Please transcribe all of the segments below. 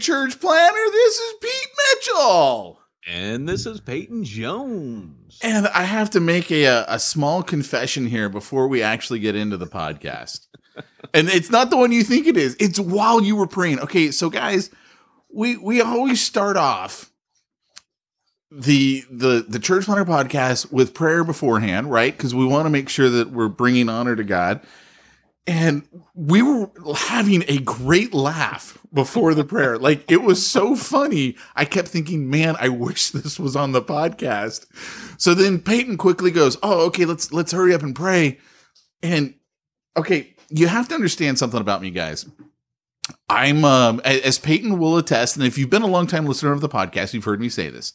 Church planter. This is Pete Mitchell. And this is Peyton Jones. And I have to make a, a small confession here before we actually get into the podcast. and it's not the one you think it is. It's while you were praying. Okay, so guys, we we always start off the the the church planter podcast with prayer beforehand, right? Because we want to make sure that we're bringing honor to God and we were having a great laugh before the prayer. Like it was so funny. I kept thinking, man, I wish this was on the podcast. So then Peyton quickly goes, "Oh, okay, let's let's hurry up and pray." And okay, you have to understand something about me, guys. I'm um as Peyton will attest, and if you've been a long time listener of the podcast, you've heard me say this.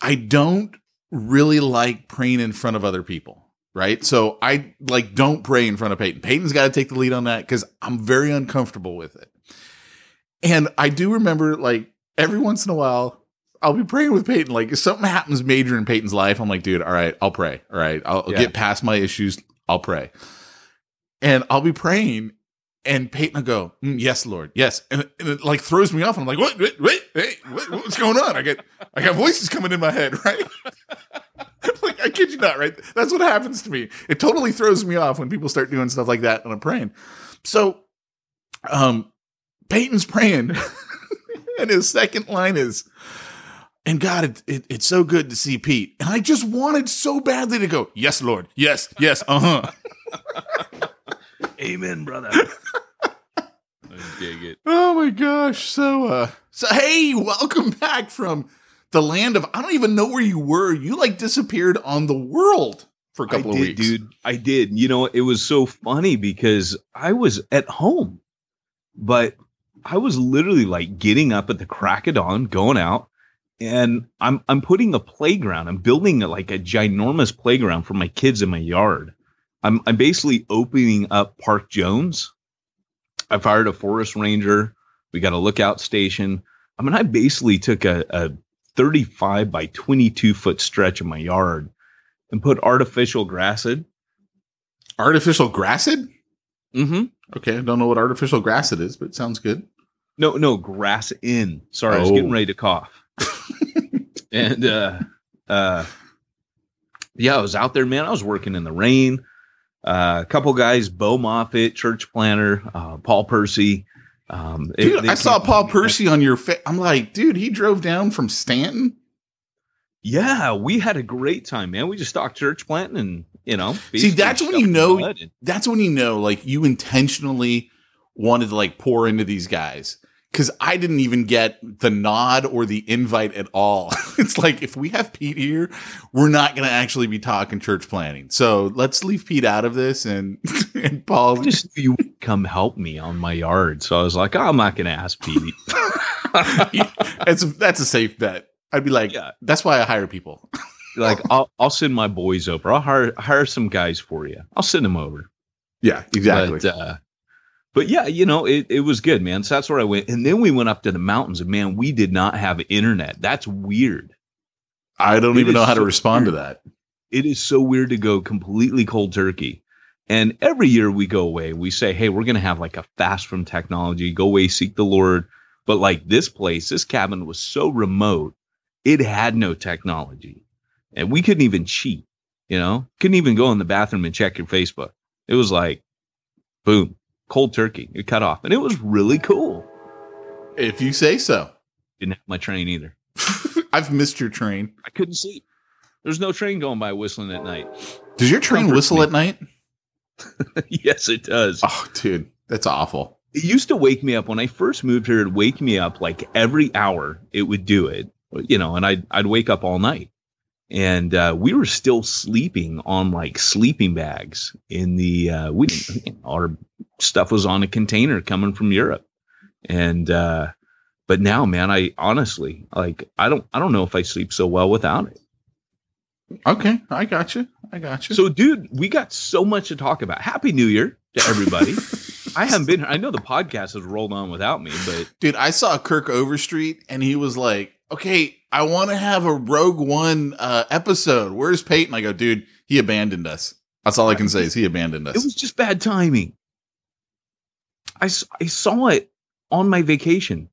I don't really like praying in front of other people right? So I like don't pray in front of Peyton. Peyton's got to take the lead on that because I'm very uncomfortable with it. And I do remember like every once in a while, I'll be praying with Peyton. Like if something happens major in Peyton's life, I'm like, dude, all right, I'll pray. All right, I'll yeah. get past my issues. I'll pray. And I'll be praying, and Peyton will go, mm, "Yes, Lord, yes," and, and, it like throws me off. And I'm like, "What? Wait, wait, what, what's going on?" I get, I got voices coming in my head, right? like I kid you not, right? That's what happens to me. It totally throws me off when people start doing stuff like that when I'm praying. So, um, Peyton's praying, and his second line is, "And God, it, it, it's so good to see Pete." And I just wanted so badly to go, "Yes, Lord, yes, yes, uh huh." Amen, brother. I dig it. Oh my gosh! So, uh, so hey, welcome back from the land of I don't even know where you were. You like disappeared on the world for a couple I of did, weeks. Dude, I did. You know, it was so funny because I was at home, but I was literally like getting up at the crack of dawn, going out, and I'm I'm putting a playground. I'm building a, like a ginormous playground for my kids in my yard. I'm I'm basically opening up Park Jones. I fired a forest ranger. We got a lookout station. I mean, I basically took a, a 35 by 22 foot stretch of my yard and put artificial grass in. Artificial grassed? Mm-hmm. Okay, I don't know what artificial grass it is, but it sounds good. No, no, grass in. Sorry, oh. I was getting oh. ready to cough. and uh uh yeah, I was out there, man. I was working in the rain. Uh, a couple guys, Bo Moffitt, church planner, uh, Paul Percy, um, dude, I saw Paul Percy on your. Fa- I'm like, dude, he drove down from Stanton. Yeah, we had a great time, man. We just talked church planting, and you know, see, that's when you know. And- that's when you know, like, you intentionally wanted to like pour into these guys because I didn't even get the nod or the invite at all. it's like if we have Pete here, we're not going to actually be talking church planning. So let's leave Pete out of this and and Paul. Just you come help me on my yard. So I was like, oh, I'm not going to ask Pete. that's a, that's a safe bet. I'd be like, Yeah. that's why I hire people. like, I'll I'll send my boys over. I'll hire hire some guys for you. I'll send them over. Yeah, exactly. But, uh, but yeah, you know, it, it was good, man. So that's where I went. And then we went up to the mountains and man, we did not have internet. That's weird. I don't it even know how to so respond to that. It is so weird to go completely cold turkey. And every year we go away, we say, hey, we're going to have like a fast from technology, go away, seek the Lord. But like this place, this cabin was so remote, it had no technology. And we couldn't even cheat, you know, couldn't even go in the bathroom and check your Facebook. It was like, boom, cold turkey, it cut off. And it was really cool. If you say so. Didn't have my train either. I've missed your train. I couldn't sleep. There's no train going by whistling at night. Does your train Comforts whistle me. at night? yes, it does. Oh, dude, that's awful. it used to wake me up when I first moved here. It'd wake me up like every hour. It would do it, you know, and I'd I'd wake up all night, and uh, we were still sleeping on like sleeping bags in the uh, we didn't, our stuff was on a container coming from Europe, and uh, but now, man, I honestly like I don't I don't know if I sleep so well without it. Okay, I got you. I got you. So, dude, we got so much to talk about. Happy New Year to everybody. I haven't been. I know the podcast has rolled on without me, but dude, I saw Kirk Overstreet, and he was like, "Okay, I want to have a Rogue One uh, episode. Where's Peyton?" I go, "Dude, he abandoned us." That's all I can say is he abandoned us. it was just bad timing. I, I saw it on my vacation.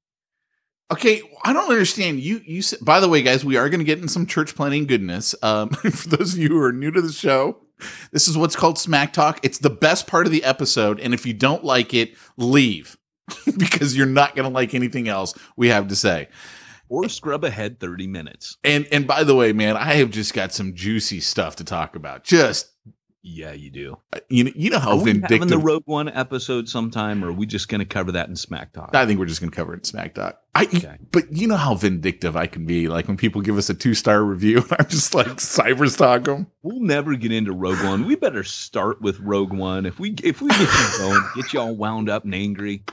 Okay, I don't understand. You you said, by the way, guys, we are going to get in some church planning goodness. Um, for those of you who are new to the show, this is what's called Smack Talk. It's the best part of the episode, and if you don't like it, leave because you're not going to like anything else we have to say. Or scrub ahead 30 minutes. And and by the way, man, I have just got some juicy stuff to talk about. Just Yeah, you do. uh, you know, you know how Are we having vindictive. the Rogue One episode sometime, or are we just going to cover that in Smack Talk? I think we're just going to cover it in Smack Talk. I, Okay. but you know how vindictive I can be. Like when people give us a two star review, I'm just like cyber stalk them. We'll never get into Rogue One. We better start with Rogue One. If we if we get you going, get you all wound up and angry.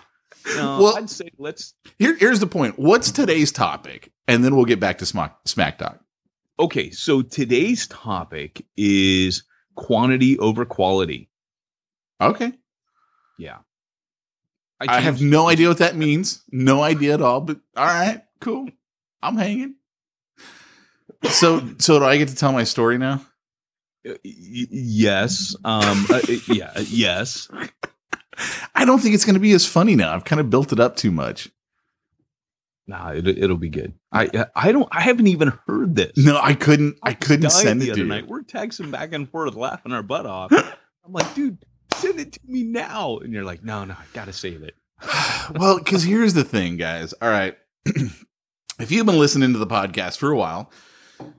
No, Well- I'd say let's Here, here's the point. What's today's topic? And then we'll get back to Smack, Smack Talk. Okay, so today's topic is quantity over quality. Okay. Yeah. I, have no idea what that means. No idea at all. But all right, cool. I'm hanging. So, so do I get to tell my story now? Y- yes. Um. uh, yeah. uh, Yes. I don't think it's going to be as funny now. I've kind of built it up too much. Nah, it, it'll be good. I I don't. I haven't even heard this. No, I couldn't. I couldn't send the it to other night. We're texting back and forth, laughing our butt off. I'm like, dude, send it to me now. And you're like, no, no, I gotta save it. well, because here's the thing, guys. All right. if you've been listening to the podcast for a while,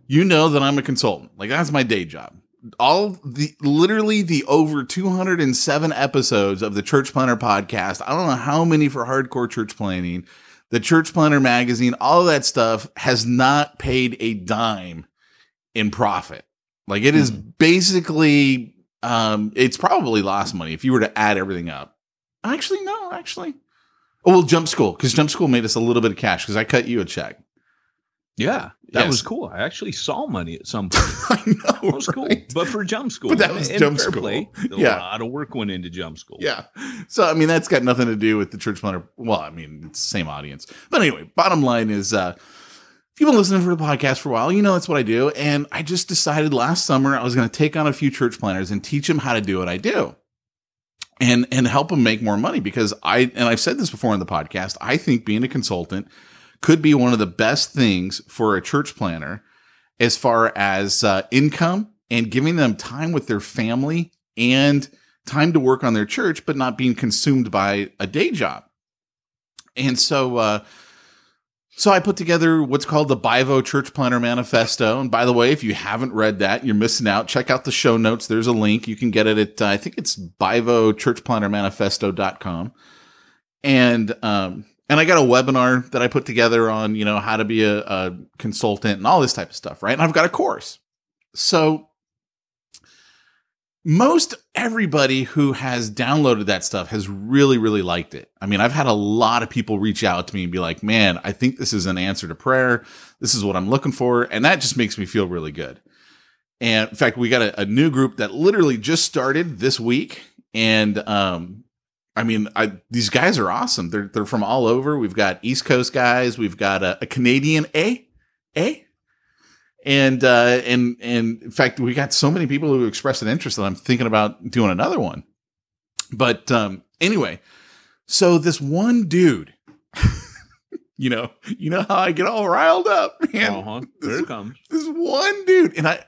you know that I'm a consultant. Like, that's my day job. All the literally the over 207 episodes of the Church Planter podcast. I don't know how many for hardcore church planning, the Church Planter magazine, all of that stuff has not paid a dime in profit. Like, it is basically, um, it's probably lost money if you were to add everything up. Actually, no, actually. Oh, well, Jump School, because Jump School made us a little bit of cash because I cut you a check. Yeah, that Yes. was cool. I actually saw money at some point. I know. That was cool. But for jump school, But that was and jump school. play, a lot of work went into jump school. Yeah. So, I mean, that's got nothing to do with the church planner. Well, I mean, it's the same audience. But anyway, bottom line is uh, if you've been listening for the podcast for a while, you know that's what I do. And I just decided last summer I was going to take on a few church planners and teach them how to do what I do. And, and help them make more money because I and I've said this before in the podcast. I think being a consultant could be one of the best things for a church planner as far as uh, income and giving them time with their family and time to work on their church, but not being consumed by a day job. And so, uh, so I put together what's called the Bivo Church Planter Manifesto. And by the way, if you haven't read that, you're missing out. Check out the show notes. There's a link. You can get it at, uh, I think it's Bivo Church Planter Manifesto.com. And, um, and I got a webinar that I put together on, you know, how to be a, a consultant and all this type of stuff, right? And I've got a course. So most everybody who has downloaded that stuff has really, really liked it. I mean, I've had a lot of people reach out to me and be like, man, I think this is an answer to prayer. This is what I'm looking for. And that just makes me feel really good. And in fact, we got a, a new group that literally just started this week. And um, I mean, I, these guys are awesome. They're they're from all over. We've got East Coast guys. We've got a, a Canadian A, A, and uh, and and in fact, we got so many people who expressed an interest that I'm thinking about doing another one. But um, anyway, so this one dude, you know, you know how I get all riled up, man. Uh-huh. Comes. This one dude, and I.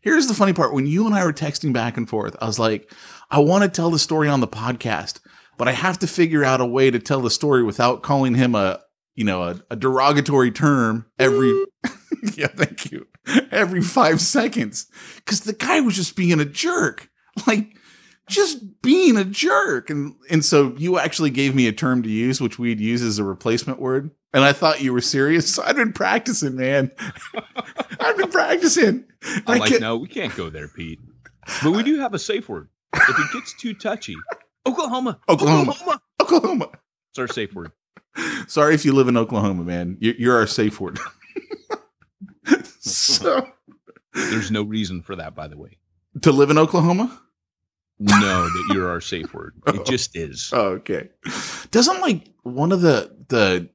Here's the funny part: when you and I were texting back and forth, I was like, I want to tell the story on the podcast, but I have to figure out a way to tell the story without calling him a, you know, a, a derogatory term every. Mm. yeah, thank you. Every five seconds, because the guy was just being a jerk, like just being a jerk, and and so you actually gave me a term to use, which we'd use as a replacement word, and I thought you were serious. So I've been practicing, man. I've been practicing. I'm I like, can't- no, we can't go there, Pete. But we do have a safe word. If it gets too touchy, Oklahoma, Oklahoma. Oklahoma. Oklahoma. It's our safe word. Sorry if you live in Oklahoma, man. You're, you're our safe word. so There's no reason for that, by the way. to live in Oklahoma? No, that you're our safe word. It just is. Oh, okay. Doesn't like one of the the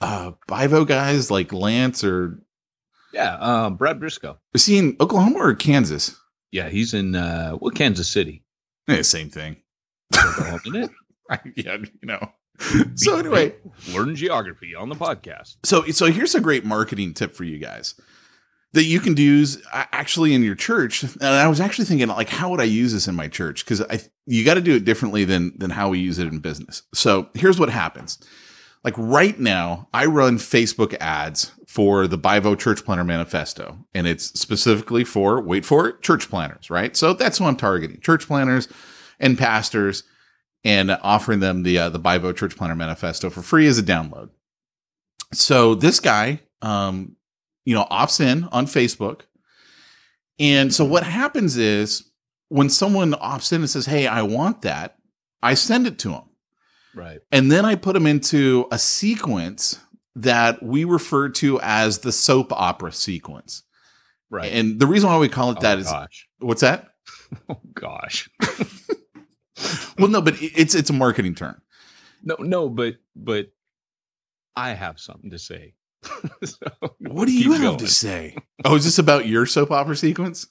uh Bivo guys like Lance or Yeah, um, Brad Brisco. is he in Oklahoma or Kansas? Yeah, he's in uh, well, Kansas City. Yeah, same thing. Oklahoma, isn't it? yeah, you know. So anyway, learn geography on the podcast. So so here's a great marketing tip for you guys that you can use uh, actually in your church. And I was actually thinking like how would I use this in my church because I you got to do it differently than than how we use it in business. So here's what happens. Like right now, I run Facebook ads for the Bivo Church Planter Manifesto, and it's specifically for wait for it, church planners, right? So that's who I'm targeting: church planners and pastors, and offering them the uh, the Bivo Church Planter Manifesto for free as a download. So this guy, um, you know, opts in on Facebook. And so what happens is when someone opts in and says, Hey, I want that, I send it to them. Right. And then I put them into a sequence that we refer to as the soap opera sequence. Right. And the reason why we call it that oh, is gosh. what's that? Oh gosh. Well, no, but it's it's a marketing term. No, no, but but I have something to say. So, What do you have to say? Oh, is this about your soap opera sequence?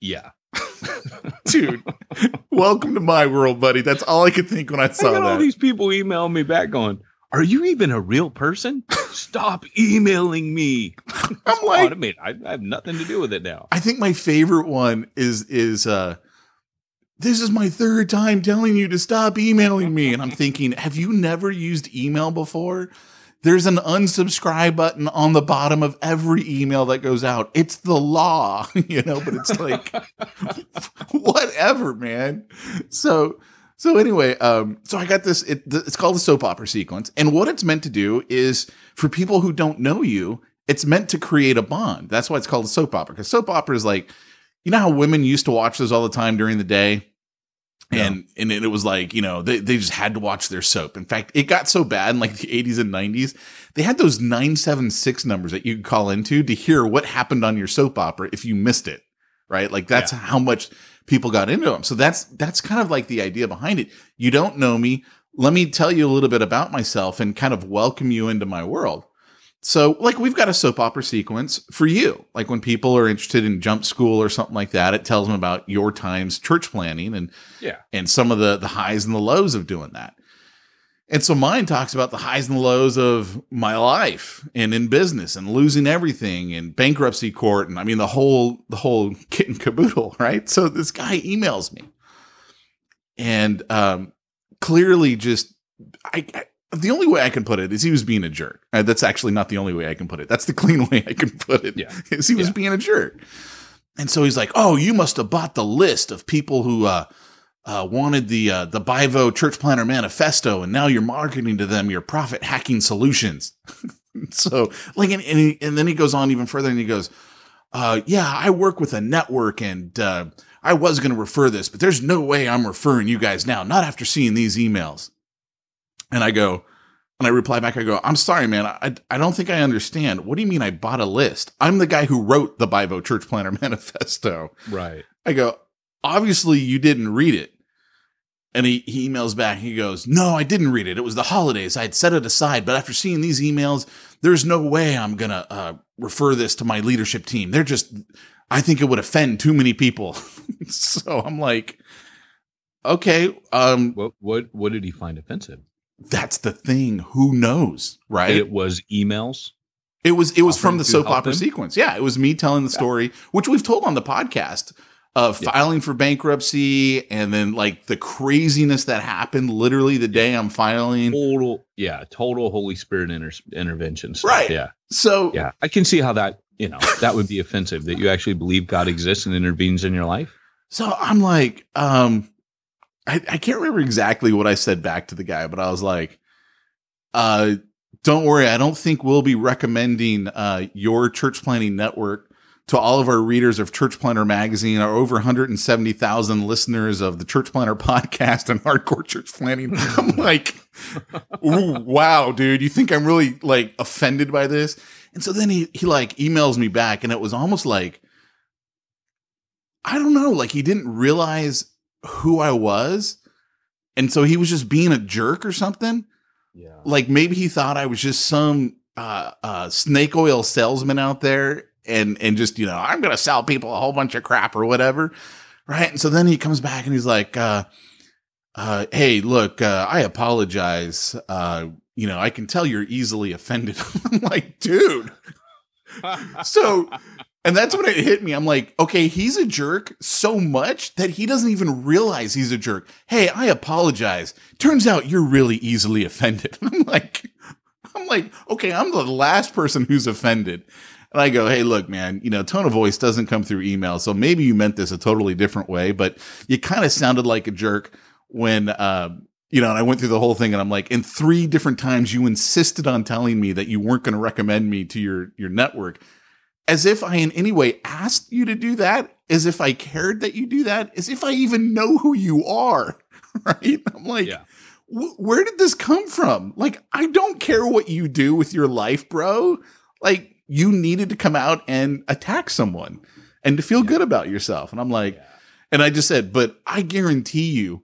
Yeah. Dude, welcome to my world, buddy. That's all I could think when I saw I got all that. these people email me back going, Are you even a real person? Stop emailing me. I'm like, Automate. I, I have nothing to do with it now. I think my favorite one is is uh this is my third time telling you to stop emailing me. And I'm thinking, have you never used email before? There's an unsubscribe button on the bottom of every email that goes out. It's the law, you know, but it's like whatever, man. So so anyway, um, so I got this. It, it's called the soap opera sequence, and what it's meant to do is for people who don't know you, it's meant to create a bond. That's why it's called a soap opera. Because soap opera is like, you know how women used to watch those all the time during the day, and and it was like you know they they just had to watch their soap. In fact, it got so bad in like the eighties and nineties, they had those nine seven six numbers that you could call into to hear what happened on your soap opera if you missed it. Right, like that's how much people got into them. So that's that's kind of like the idea behind it. You don't know me. Let me tell you a little bit about myself and kind of welcome you into my world. So, like, we've got a soap opera sequence for you. Like, when people are interested in jump school or something like that, it tells them about your times church planning and Yeah. and some of the the highs and the lows of doing that. And so mine talks about the highs and the lows of my life and in business and losing everything and bankruptcy court and I mean the whole the whole kit and caboodle, right? So this guy emails me. And um clearly just I, I the only way I can put it is he was being a jerk. Uh, that's actually not the only way I can put it. That's the clean way I can put it. Yeah. Is he was Yeah. being a jerk. And so he's like, "Oh, you must have bought the list of people who uh uh, wanted the uh, the Bivo Church Planter Manifesto, and now you're marketing to them your profit hacking solutions. so, like, and, and, he, and then he goes on even further, and he goes, uh, "Yeah, I work with a network, and uh, I was going to refer this, but there's no way I'm referring you guys now, not after seeing these emails." And I go, and I reply back, I go, I'm sorry, man. I, I don't think I understand. What do you mean I bought a list? I'm the guy who wrote the Bivo Church Planter Manifesto. Right. I go, obviously you didn't read it. And he, he emails back. He goes, No, I didn't read it. It was the holidays. I had set it aside. But after seeing these emails, there's no way I'm going to uh, refer this to my leadership team. They're just, I think it would offend too many people. so I'm like, okay. Um, What what what did he find offensive? That's the thing. Who knows? Right. It was emails. It was it was from the soap opera them? sequence. Yeah, it was me telling the story, which we've told on the podcast of Yeah. filing for bankruptcy and then like the craziness that happened literally the day I'm filing. Total, yeah, total Holy Spirit inter- intervention. stuff. Right. Yeah, So yeah. I can see how that you know that would be offensive that you actually believe God exists and intervenes in your life. so I'm like, um, I, I can't remember exactly what I said back to the guy, but I was like, uh, don't worry, I don't think we'll be recommending uh your church planning network to all of our readers of Church Planter magazine, our over 170,000 listeners of the Church Planter podcast and hardcore church planning. I'm like, wow, dude, you think I'm really like offended by this? And so then he he like emails me back and it was almost like I don't know, like he didn't realize who I was. And so he was just being a jerk or something Yeah. like maybe he thought I was just some uh, uh, snake oil salesman out there and and just you know I'm gonna sell people a whole bunch of crap or whatever, right? And so then he comes back and he's like, uh, uh, "Hey, look, uh, I apologize. Uh, you know, I can tell you're easily offended." I'm like, dude. So, and that's when it hit me. I'm like, okay, he's a jerk so much that he doesn't even realize he's a jerk. Hey, I apologize. Turns out you're really easily offended. I'm like, I'm like, okay, I'm the last person who's offended. And I go, hey, look, man, you know, tone of voice doesn't come through email. So maybe you meant this a totally different way, but you kind of sounded like a jerk when, uh, you know, and I went through the whole thing and I'm like, in three different times you insisted on telling me that you weren't going to recommend me to your, your network as if I in any way asked you to do that, as if I cared that you do that, as if I even know who you are. Right. I'm like, Yeah. Where did this come from? Like, I don't care what you do with your life, bro. Like, you needed to come out and attack someone and to feel good about yourself. And I'm like, and I just said, but I guarantee you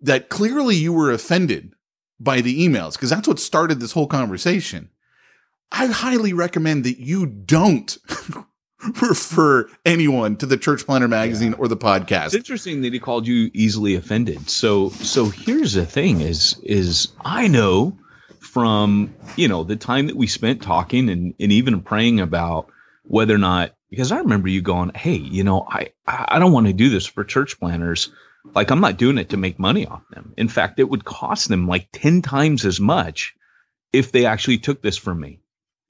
that clearly you were offended by the emails because that's what started this whole conversation. I highly recommend that you don't refer anyone to the Church Planter magazine or the podcast. It's interesting that he called you easily offended. So so here's the thing is is I know from you know the time that we spent talking and, and even praying about whether or not because I remember you going, Hey, you know, I I don't want to do this for church planners. Like I'm not doing it to make money off them. In fact, it would cost them like 10 times as much if they actually took this from me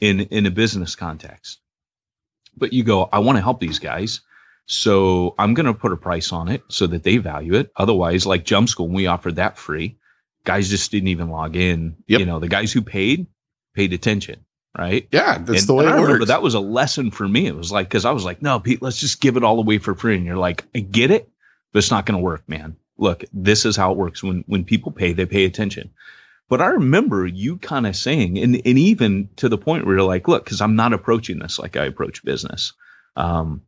in in a business context. But you go, I want to help these guys. So I'm going to put a price on it so that they value it. Otherwise, like Jump School, we offered that free, guys just didn't even log in. Yep. You know, the guys who paid paid attention, right? Yeah, that's And- the way I remember works. that was a lesson for me. It was like because I was like, no, Pete, let's just give it all away for free. And you're like, I get it, but it's not going to work, man. Look, this is how it works. When when people pay, they pay attention. But I remember you kind of saying, and and even to the point where you're like, look, because I'm not approaching this like I approach business. Um,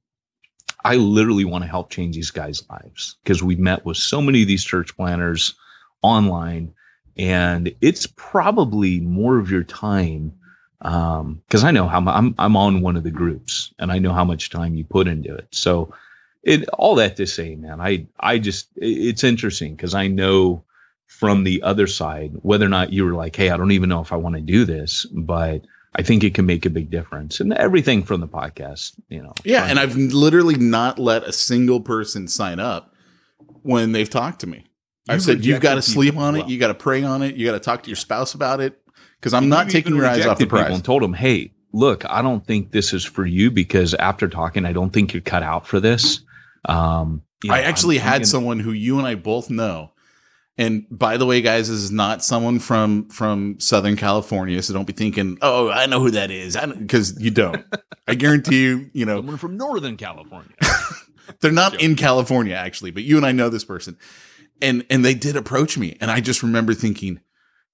I literally want to help change these guys' lives because we met with so many of these church planners online, and it's probably more of your time because I know how I'm I'm on one of the groups and I know how much time you put into it. So it all that to say, man, I I just it's interesting because I know from the other side whether or not you were like, hey, I don't even know if I want to do this, but I think it can make a big difference. And everything from the podcast, you know. Yeah, from- and I've literally not let a single person sign up when they've talked to me. I've You've said you've got to sleep on as it, well. you got to pray on it, you got to talk to your spouse about it because I'm And not taking your eyes off the rejected prize. And told them, hey, look, I don't think this is for you because after talking, I don't think you're cut out for this. Um, you know, I actually I'm- I'm had gonna- someone who you and I both know. And by the way, guys, this is not someone from from Southern California, so don't be thinking, "Oh, I know who that is," because you don't. I guarantee you, you know, someone from Northern California. they're not in California actually, but you and I know this person, and and they did approach me, and I just remember thinking,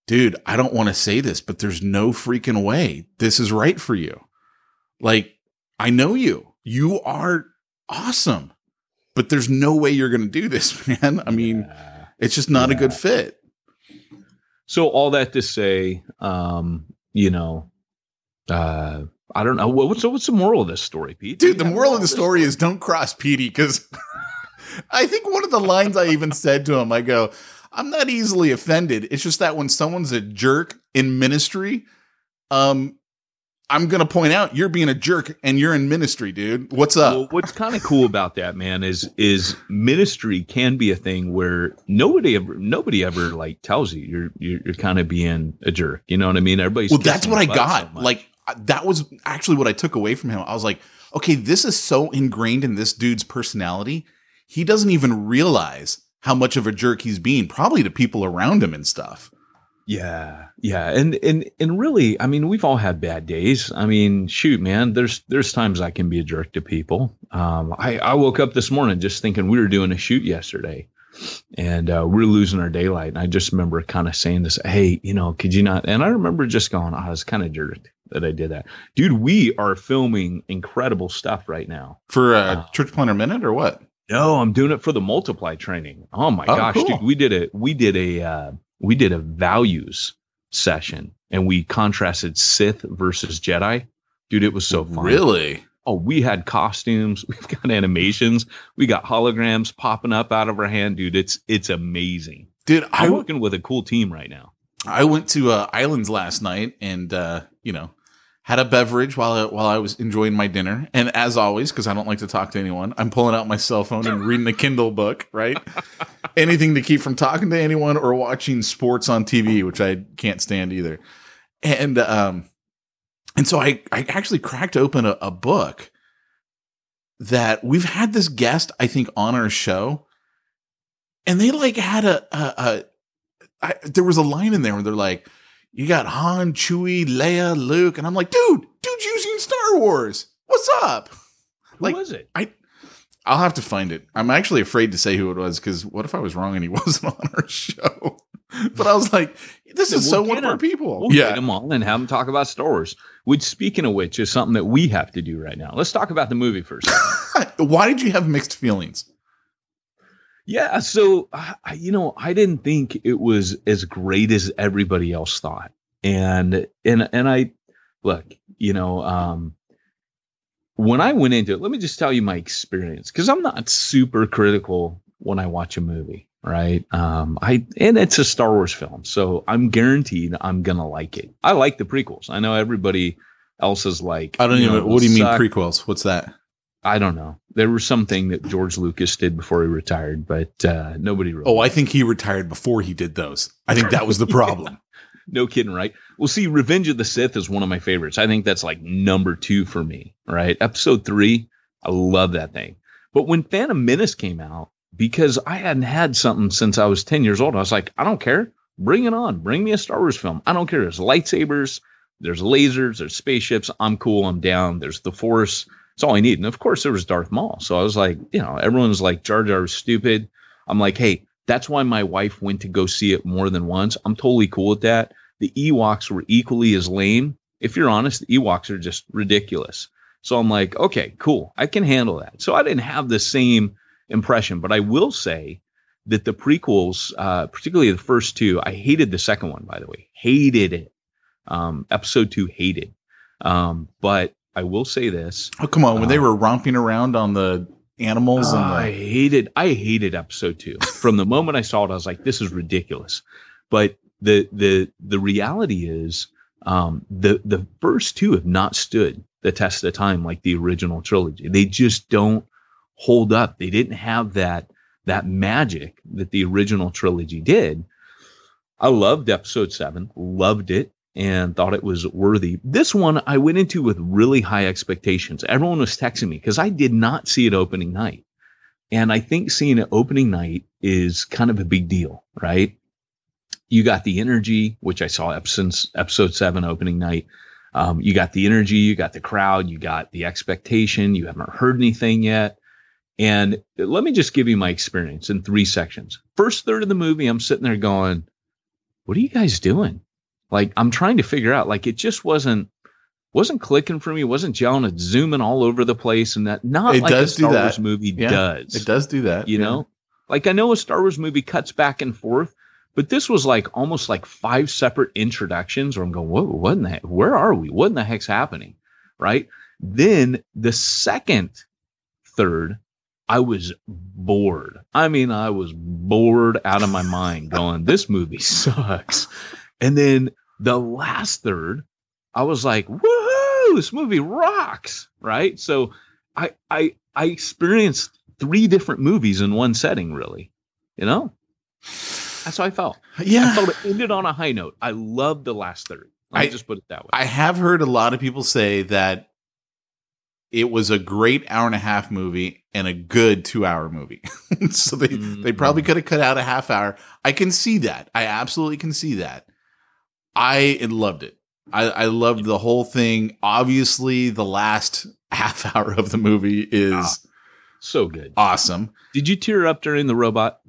"Dude, I don't want to say this, but there's no freaking way this is right for you. Like, I know you, you are awesome, but there's no way you're going to do this, man. I mean." Yeah. It's just not a good fit. So all that to say, um, you know, uh, I don't know. What- What's what's the moral of this story, Pete? Dude, the moral of the this story is don't cross Petey because I think one of the lines I even said to him, I go, I'm not easily offended. It's just that when someone's a jerk in ministry, um, I'm gonna point out you're being a jerk and you're in ministry, dude. What's up? Well, what's kind of cool about that, man, is is ministry can be a thing where nobody ever nobody ever like tells you you're you're, you're kind of being a jerk. You know what I mean? Everybody's well, that's what I got. so like that was actually what I took away from him. I was like, okay, this is so ingrained in this dude's personality. He doesn't even realize how much of a jerk he's being, probably to people around him and stuff. Yeah, yeah, and and and really, I mean, we've all had bad days. I mean, shoot, man, there's there's times I can be a jerk to people. Um, I I woke up this morning just thinking we were doing a shoot yesterday, and uh, we are losing our daylight. And I just remember kind of saying this, hey, you know, could you not? And I remember just going, I was kind of jerked that I did that, dude. We are filming incredible stuff right now. For a Wow. church planner minute or what? No, I'm doing it for the multiply training. Oh my Oh, gosh, cool. dude, we did it. we did a uh, we did a values session and we contrasted Sith versus Jedi. Dude, it was so fun. Really? Oh, we had costumes, we've got animations, we got holograms popping up out of our hand, dude. It's it's amazing. Dude, I, I'm working with a cool team right now. I went to uh, Islands last night and uh, you know had a beverage while I, while I was enjoying my dinner. And as always, because I don't like to talk to anyone, I'm pulling out my cell phone and reading a Kindle book. Right, anything to keep from talking to anyone or watching sports on TV, which I can't stand either. And um, and so I I actually cracked open a, a book that we've had this guest I think on our show, and they like had a a, a I, there was a line in there where they're like, "You got Han, Chewie, Leia, Luke," and I'm like, "Dude, dude's using Star Wars. What's up?" Who Like- was it? I'll have to find it. I'm actually afraid to say who it was because what if I was wrong and he wasn't on our show? But I was like, "This is We'll so one of our people." We'll yeah, get them on and have them talk about Star Wars. Which, speaking of which, is something that we have to do right now. Let's talk about the movie first. Why did you have mixed feelings? Yeah, so you know, I didn't think it was as great as everybody else thought, and and and I look, you know, um, when I went into it, let me just tell you my experience because I'm not super critical when I watch a movie, right? Um, I and it's a Star Wars film, so I'm guaranteed I'm gonna like it. I like the prequels. I know everybody else is like, I don't even. know, what do you mean prequels? What's that? I don't know. There was something that George Lucas did before he retired, but uh, nobody wrote. Oh, I think he retired before he did those. I think that was the problem. No kidding, right? Well, see, Revenge of the Sith is one of my favorites. I think that's like number two for me, right? Episode three, I love that thing. But when Phantom Menace came out, because I hadn't had something since I was 10 years old, I was like, I don't care. Bring it on. Bring me a Star Wars film. I don't care. There's lightsabers, there's lasers, there's spaceships. I'm cool. I'm down. There's the Force. It's all I need. And of course, there was Darth Maul. So I was like, you know, everyone's like, Jar Jar is stupid. I'm like, hey, that's why my wife went to go see it more than once. I'm totally cool with that. The Ewoks were equally as lame. If you're honest, the Ewoks are just ridiculous. So I'm like, okay, cool. I can handle that. So I didn't have the same impression, but I will say that the prequels, uh, particularly the first two, I hated the second one, by the way. Hated it. Um, episode two, hated. Um, but I will say this. Oh, come on! When they Uh, were romping around on the animals and I the hated I hated episode two. From the moment I saw it, I was like, this is ridiculous. But the the the reality is um the the first two have not stood the test of time like the original trilogy. They just don't hold up. They didn't have that that magic that the original trilogy did. I loved episode seven, loved it, and thought it was worthy. This one I went into with really high expectations. Everyone was texting me because I did not see it opening night. And I think seeing it opening night is kind of a big deal, right? You got the energy, which I saw episode, episode seven opening night. Um, you got the energy, you got the crowd, you got the expectation. You haven't heard anything yet. And let me just give you my experience in three sections. First third of the movie, I'm sitting there going, what are you guys doing? Like, I'm trying to figure out, like, it just wasn't, wasn't clicking for me. Wasn't gelling. It's zooming all over the place. And that not It like does a do Star that. Wars movie Yeah, does. It does do that. You know, like I know a Star Wars movie cuts back and forth, but this was like almost like five separate introductions where I'm going, whoa, what in the heck? Where are we? What in the heck's happening? Right. Then the second third, I was bored. I mean, I was bored out of my mind going, this movie sucks. And then the last third, I was like, woohoo, this movie rocks. Right. So I I I experienced three different movies in one setting, really. You know? That's how I felt. Yeah. I felt it ended on a high note. I loved the last third. Let I- just put it that way. I have heard a lot of people say that it was a great hour and a half movie and a good two hour movie. so they, they probably Mhm. could have cut out a half hour. I can see that. I absolutely can see that. I loved it. I, I loved the whole thing. Obviously, the last half hour of the movie is Ah. so good. awesome. Did you tear up during the robot?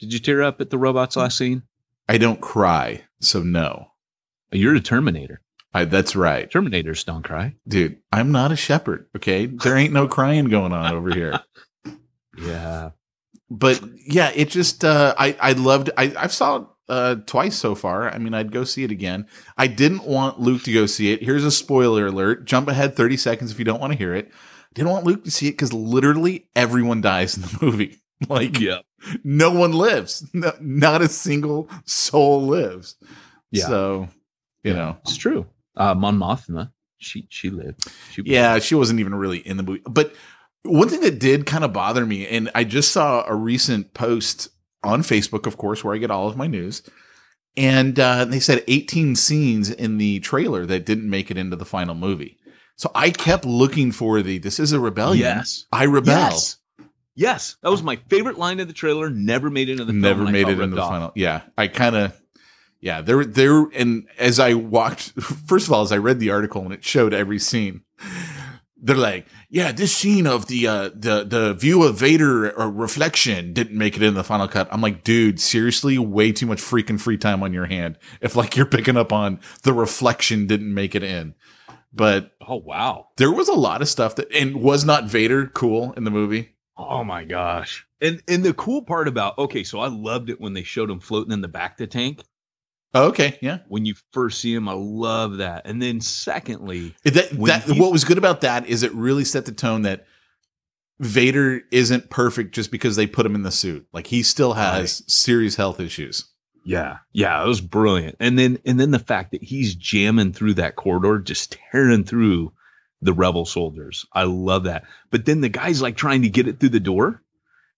Did you tear up at the robot's last scene? I don't cry, so no. You're a Terminator. I, that's right. Terminators don't cry. Dude, I'm not a shepherd, okay? There ain't no crying going on over here. Yeah. but yeah, it just uh, I I loved I I've saw uh, twice so far. I mean, I'd go see it again. I didn't want Luke to go see it. Here's a spoiler alert. Jump ahead 30 seconds if you don't want to hear it. Didn't want Luke to see it because literally everyone dies in the movie. Like Yeah. no one lives. No, not a single soul lives. Yeah. So you know, It's true. Uh, Mon Mothma, she she lived. She Yeah, she wasn't even really in the movie. But one thing that did kind of bother me, and I just saw a recent post on Facebook, of course, where I get all of my news. And uh, they said 18 scenes in the trailer that didn't make it into the final movie. So I kept looking for the this is a rebellion. Yes. I rebel. Yes. Yes. That was my favorite line of the trailer. Never made it into the film. Never I made it into the off. final. Yeah. I kind of yeah, there there and as I walked first of all, as I read the article and it showed every scene, they're like, yeah, this scene of the uh the the view of Vader or reflection didn't make it in the final cut. I'm like, dude, seriously, way too much freaking free time on your hand. If like you're picking up on the reflection didn't make it in. But Oh wow. there was a lot of stuff that and was not Vader cool in the movie. Oh my gosh. And and the cool part about okay, so I loved it when they showed him floating in the back of the tank. Oh, okay, yeah. When you first see him, I love that. And then secondly, That that he- what was good about that is it really set the tone that Vader isn't perfect just because they put him in the suit. Like he still has serious health issues. yeah, yeah, it was brilliant. And then and then the fact that he's jamming through that corridor, just tearing through the rebel soldiers. I love that. But then the guy's like trying to get it through the door.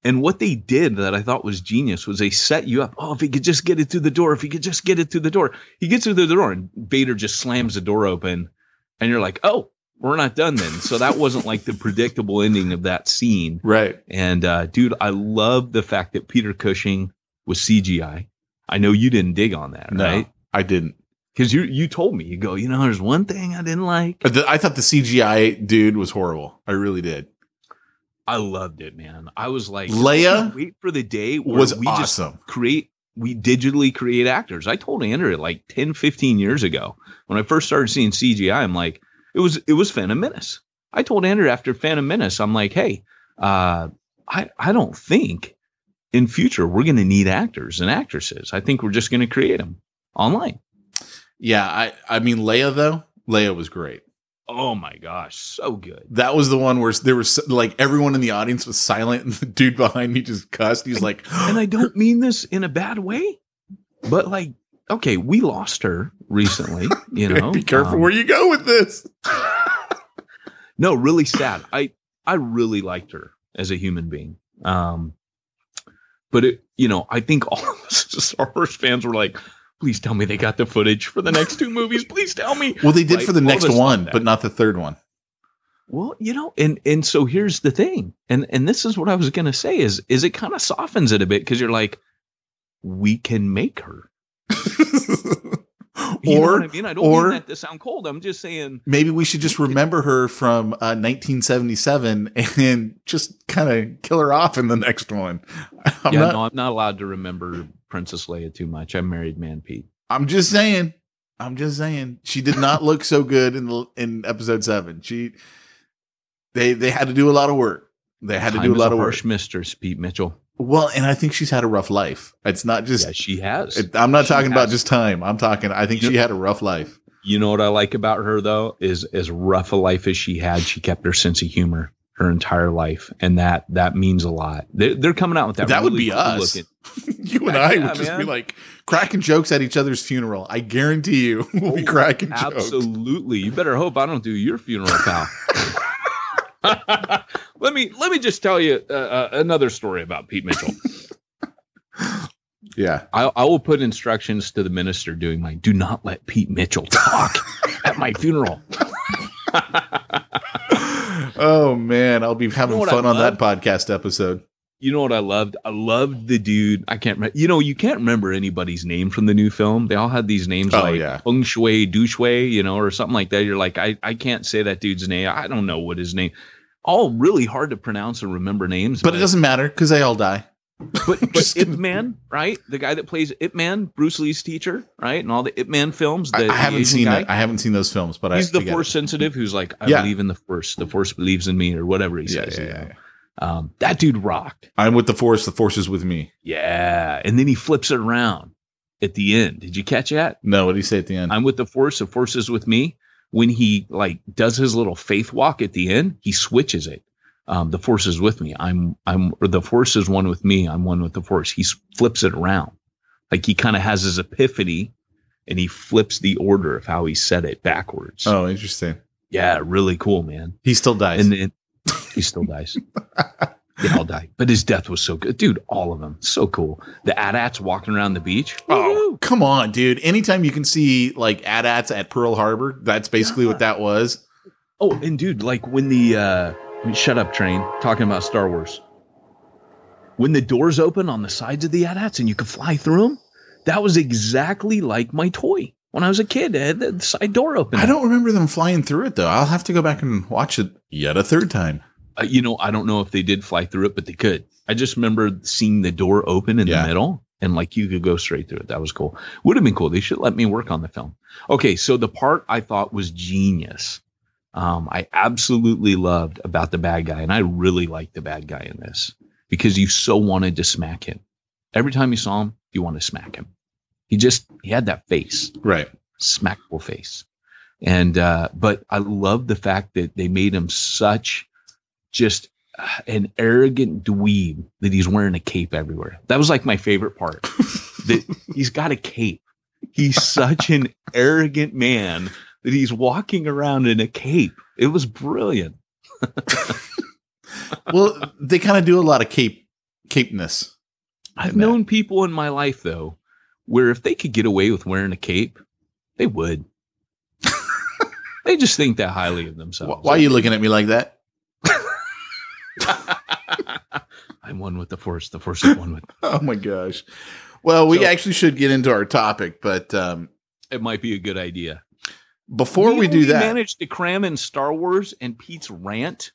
And what they did that I thought was genius was they set you up. Oh, if he could just get it through the door, if he could just get it through the door, he gets it through the door, and Vader just slams the door open, and you're like, oh, we're not done then. So that wasn't like the predictable ending of that scene. Right. And uh, dude, I love the fact that Peter Cushing was CGI. I know you didn't dig on that, No, right? I didn't. Because you you told me you go, you know, there's one thing I didn't like. I thought the CGI dude was horrible. I really did. I loved it, man. I was like, Leia wait for the day where Was we just awesome. create we digitally create actors. I told Andrew like 10, 15 years ago when I first started seeing CGI, I'm like, it was it was Phantom Menace. I told Andrew after Phantom Menace, I'm like, hey, uh, I I don't think in future we're going to need actors and actresses. I think we're just going to create them online. Yeah, I I mean Leia though. Leia was great. Oh my gosh, so good. That was the one where there was like everyone in the audience was silent and the dude behind me just cussed. He's like, And I don't mean this in a bad way, but like, okay, we lost her recently. You know, be careful Um, where you go with this. no, really sad. I I really liked her as a human being. Um, but it, you know, I think all of us Star Wars fans were like, please tell me they got the footage for the next two movies. Please tell me. Well, they did Like, for the next one, but not the third one. Well, you know, and and so here's the thing, and and this is what I was gonna say is is it kind of softens it a bit because you're like, we can make her. You know or what I mean, I don't or mean that to sound cold. I'm just saying, maybe we should just remember her from uh, 1977 and just kind of kill her off in the next one. I'm, yeah, not, no, I'm not allowed to remember Princess Leia too much. I'm married man, Pete. I'm just saying. I'm just saying. She did not look so good in the, in episode seven. She they they had to do a lot of work. They had to Time do a lot of work. harsh mistress, Pete Mitchell. Well, and I think she's had a rough life. It's not just. Yeah, she has. it- I'm not She talking about just time. I'm talking. I think You- she had a rough life. You know what I like about her though is as rough a life as she had, she kept her sense of humor her entire life, and that that means a lot. They're, they're coming out with that. That would be cool us. you and I yeah, would just be like cracking jokes at each other's funeral. I guarantee you, we'll be cracking jokes. Oh, Absolutely. You better hope I don't do your funeral, pal. let me let me just tell you uh, uh, another story about Pete Mitchell. Yeah. I, I will put instructions to the minister doing my do not let Pete Mitchell talk at my funeral. Oh man, I'll be having what I fun on that podcast episode. You know what I loved? I loved the dude. I can't remember. You know, you can't remember anybody's name from the new film. They all had these names Oh, like yeah. Feng Shui, Du you know, or something like that. You're like, I, I can't say that dude's name. I don't know what his name. All really hard to pronounce and remember names. But it doesn't matter because they all die. But, but Ip. Man, right? The guy that plays Ip Man, Bruce Lee's teacher, right? And all the Ip Man films. I, I haven't seen guy. it. I haven't seen those films, but He's I the force it. sensitive who's like, I Yeah. believe in the force. The force believes in me, or whatever he Yeah, says. yeah, yeah, yeah. Um, that dude rocked. I'm with the force. The force is with me. Yeah. And then he flips it around at the end. Did you catch that? No, what did he say at the end? I'm with the force. The force is with me. When he like does his little faith walk at the end, he switches it. Um, the force is with me. I'm, I'm, or the force is one with me. I'm one with the force. He flips it around. Like he kind of has his epiphany and he flips the order of how he said it backwards. oh, interesting. Yeah. Really cool, man. He still dies. And then he still dies. They all die. But his death was so good. Dude, all of them. So cool. The AT-ATs walking around the beach. Oh, Woo! come on, dude. Anytime you can see like AT-ATs at Pearl Harbor, that's basically what that was. Oh, and dude, like when the uh I mean, shut up, train, talking about Star Wars. When the doors open on the sides of the AT-ATs and you could fly through them, that was exactly like my toy when I was a kid. Had the side door open. I don't remember them flying through it though. I'll have to go back and watch it yet a third time. Uh, you know, I don't know if they did fly through it, but they could. I just remember seeing the door open in Yeah. the middle and like you could go straight through it. That was cool. Would have been cool. They should let me work on the film. Okay, so the part I thought was genius. Um, I absolutely loved about the bad guy, and I really liked the bad guy in this because you so wanted to smack him. Every time you saw him, you want to smack him. He just he had that face Right. smackable face. And uh, but I love the fact that they made him such just uh, an arrogant dweeb that he's wearing a cape everywhere. That was like my favorite part. that he's got a cape. He's such an arrogant man that he's walking around in a cape. It was brilliant. Well, they kind of do a lot of cape capeness. I've known people in my life though, where if they could get away with wearing a cape, they would. they just think that highly of themselves. Why are you looking at me like that? I'm one with the force. The force is one with. Oh my gosh. Well, we So- actually should get into our topic, but um, It might be a good idea. Before we, do only that, managed to cram in Star Wars and Pete's rant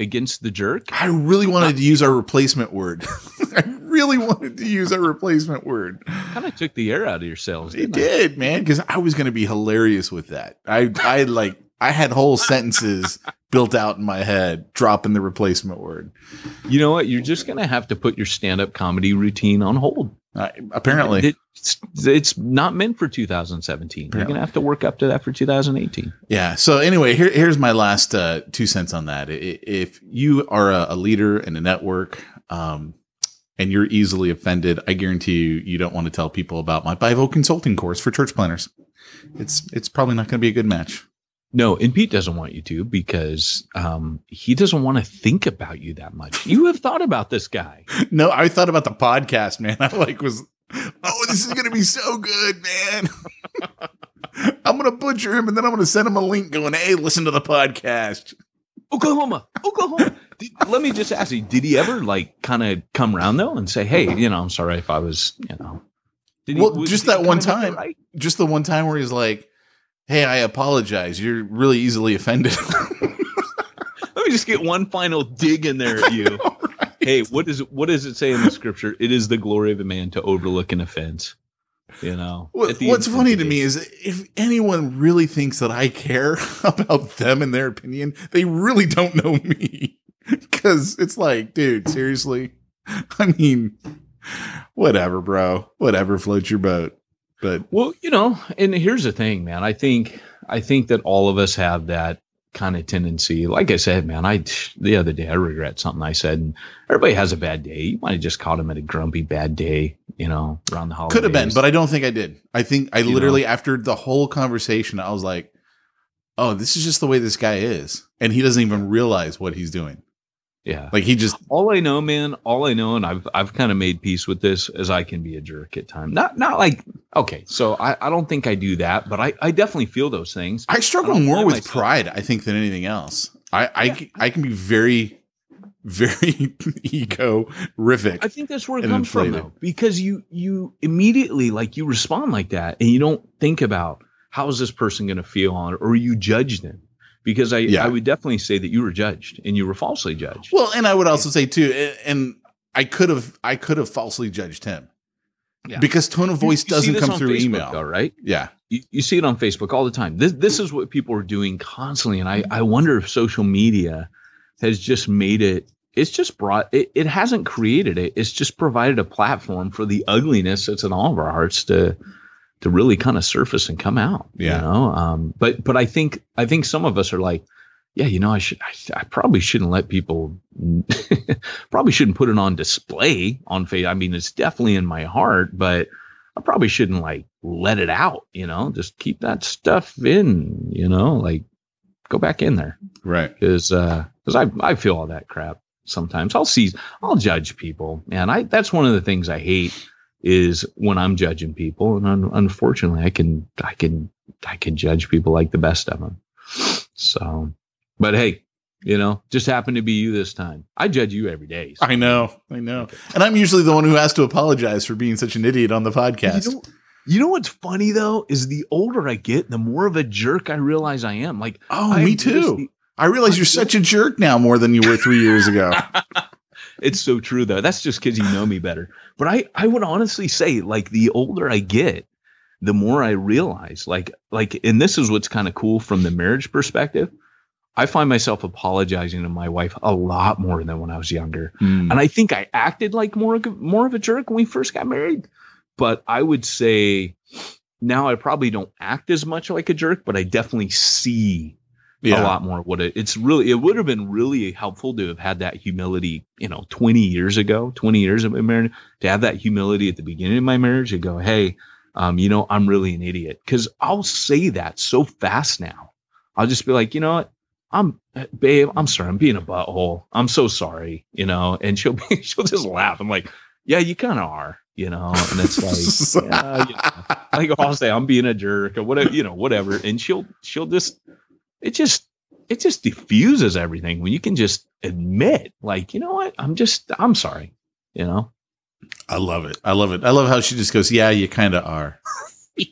against the jerk. I really wanted to use our replacement word. I really wanted to use our replacement word. Kind of took the air out of your sails. It I? did, man, because I was going to be hilarious with that. I, I like, I had whole sentences built out in my head, dropping the replacement word. You know what? You're just gonna have to put your stand-up comedy routine on hold. Uh, apparently, it's, it's not meant for 2017. You're gonna have to work up to that for 2018. Yeah. So anyway, here, here's my last uh, two cents on that. If you are a, a leader in a network, um, and you're easily offended, I guarantee you, you don't want to tell people about my Bivo consulting course for church planters. It's it's probably not going to be a good match. No, and Pete doesn't want you to because um, he doesn't want to think about you that much. You have thought about this guy. No, I thought about the podcast, man. I like was, oh, this is going to be so good, man. I'm going to butcher him, and then I'm going to send him a link going, hey, listen to the podcast. Oklahoma, Oklahoma. Did, let me just ask you: Did he ever like kind of come around though and say, "Hey, you know, I'm sorry if I was, you know." Did he, Well, just that one kinda make it time. right? Just the one time where he's like, "Hey, I apologize. You're really easily offended." Let me just get one final dig in there at you. Hey, what is? What does it say in the scripture? It is the glory of a man to overlook an offense. You know. What- What's funny to me is if anyone really thinks that I care about them and their opinion, they really don't know me. Because it's like, dude, seriously. I mean, whatever, bro. Whatever floats your boat. But Well, you know, and here's the thing, man. I think I think that all of us have that kind of tendency. Like I said, man, I the other day I regret something I said, and everybody has a bad day. You might have just caught him at a grumpy bad day, you know, around the holidays. could have been, but I don't think I did. I think I You literally, after the whole conversation, I was like, oh, this is just the way this guy is. And he doesn't even realize what he's doing. Yeah. Like he just, all I know, man, all I know, and I've I've kind of made peace with this, is I can be a jerk at times. Not not like okay, so I, I don't think I do that, but I, I definitely feel those things. I struggle I more with myself. pride, I think, than anything else. I I I can be very, very ego-rific. I think that's where it comes from though, because you you immediately like you respond like that, and you don't think about how is this person going to feel on it, or you judge them. Because I Yeah. I would definitely say that you were judged and you were falsely judged. Well, and I would also say too, and I could have, I could have falsely judged him Yeah. because tone of voice you see doesn't come through Facebook, email. though, right? Yeah, you, you see it on Facebook all the time. This this is what people are doing constantly, and I I wonder if social media has just made it. It's just brought it. It hasn't created it. It's just provided a platform for the ugliness that's in all of our hearts to to really kind of surface and come out. Yeah. You know. Um. But but I think I think some of us are like. Yeah, you know, I should. I, I probably shouldn't let people. probably shouldn't put it on display on face. I mean, it's definitely in my heart, but I probably shouldn't like let it out, you know, just keep that stuff in, you know, like go back in there. right. Cause, uh, cause I, I feel all that crap sometimes. I'll see, I'll judge people. And I, that's one of the things I hate is when I'm judging people. And un- unfortunately, I can, I can, I can judge people like the best of them. So, but hey, you know, just happened to be you this time. I judge you every day. so- I know, I know, and I'm usually the one who has to apologize for being such an idiot on the podcast. You know, you know what's funny though is the older I get, the more of a jerk I realize I am. Like, oh, I me too. just- I realize you're such a jerk now more than you were three years ago. it's so true though. That's just because you know me better. But I, I would honestly say, like, the older I get, the more I realize, like, like, and this is what's kind of cool from the marriage perspective. I find myself apologizing to my wife a lot more than when I was younger. Hmm. And I think I acted like more more of a jerk when we first got married. But I would say now I probably don't act as much like a jerk, but I definitely see yeah. a lot more what it, it's really it would have been really helpful to have had that humility, you know, 20 years ago, 20 years of my marriage, to have that humility at the beginning of my marriage and go, hey, um, you know, I'm really an idiot. Cause I'll say that so fast now. I'll just be like, you know what? I'm babe, I'm sorry, I'm being a butthole. I'm so sorry, you know, and she'll be she'll just laugh. I'm like, yeah, you kind of are, you know, and it's like, yeah, you know. like I'll say I'm being a jerk or whatever, you know, whatever, and she'll she'll just it just it just diffuses everything when you can just admit, like, you know what, I'm just I'm sorry, you know. I love it. I love it. I love how she just goes, "Yeah, you kind of are."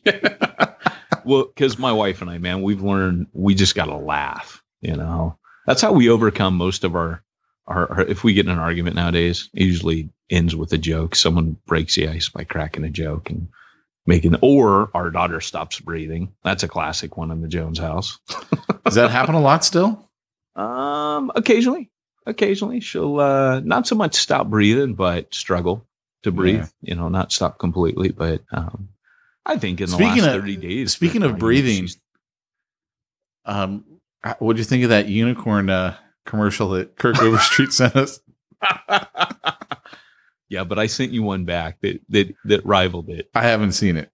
well, because my wife and I, man, we've learned we just got to laugh. You know, that's how we overcome most of our, our, our. If we get in an argument nowadays, it usually ends with a joke. Someone breaks the ice by cracking a joke and making, or our daughter stops breathing. That's a classic one in the Jones house. Does that happen a lot still? Um, occasionally, occasionally she'll uh, not so much stop breathing, but struggle to breathe. Yeah. You know, not stop completely, but um, I think in the Speaking last of- thirty days. speaking of breathing, Um, what do you think of that unicorn uh, commercial that Kirk Overstreet sent us? yeah, but I sent you one back that that that rivaled it. I haven't seen it.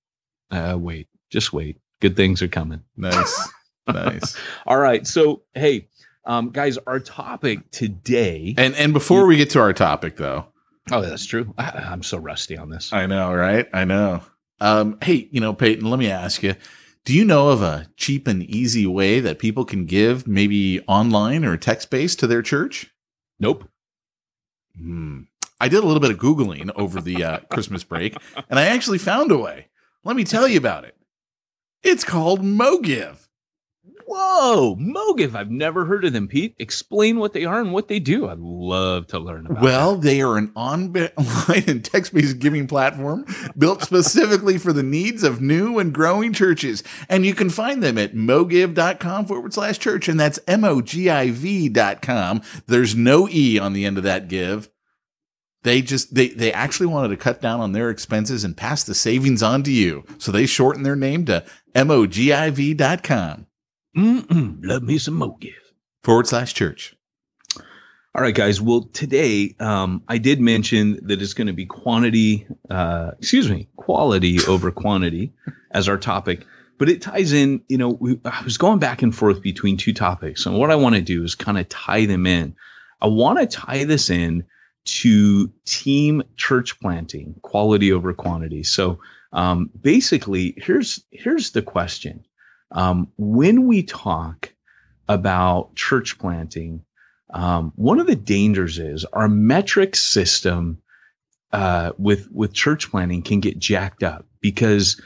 Uh, wait, just wait. Good things are coming. Nice, nice. All right, so hey, um, guys, our topic today. And and before we get to our topic, though, Oh, that's true. I, I'm so rusty on this. I know, right? I know. Um, hey, you know, Peyton, let me ask you: Do you know of a cheap and easy way that people can give, maybe online or text based, to their church? Nope. Hmm. I did a little bit of Googling over the uh, Christmas break, and I actually found a way. Let me tell you about it. It's called MoGiv. Whoa, Mogiv. I've never heard of them, Pete. Explain what they are and what they do. I'd love to learn about Well, they are an online and text based giving platform built specifically for the needs of new and growing churches. And you can find them at mogiv.com forward slash church. And that's M O G I V dot com. There's no E on the end of that give. They just they they actually wanted to cut down on their expenses and pass the savings on to you. So they shortened their name to mogiv.com Mm-mm, love me some Mogiv. forward slash church. All right, guys. Well, today um, I did mention that it's going to be quantity, uh, excuse me, quality over quantity as our topic, but it ties in. You know, we, I was going back and forth between two topics, and what I want to do is kind of tie them in. I want to tie this in to team church planting, quality over quantity. So um, basically, here's here's the question: um, when we talk about church planting um, one of the dangers is our metric system uh, with with church planting can get jacked up because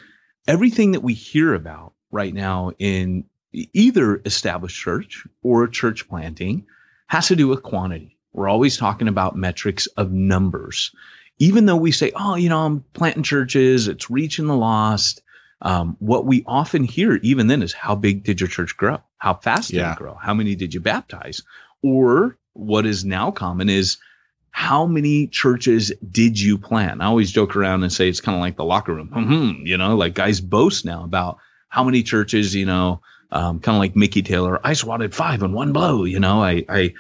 everything that we hear about right now in either established church or church planting has to do with quantity. We're always talking about metrics of numbers, even though we say, "Oh, you know, I'm planting churches; it's reaching the lost." Um, what we often hear, even then, is how big did your church grow? How fast did Yeah. it grow? How many did you baptize? Or what is now common is how many churches did you plan? I always joke around and say it's kind of like the locker room. hmm You know, like guys boast now about how many churches, you know, um, kind of like Mickey Taylor, I swatted five in one blow. You know, I, I,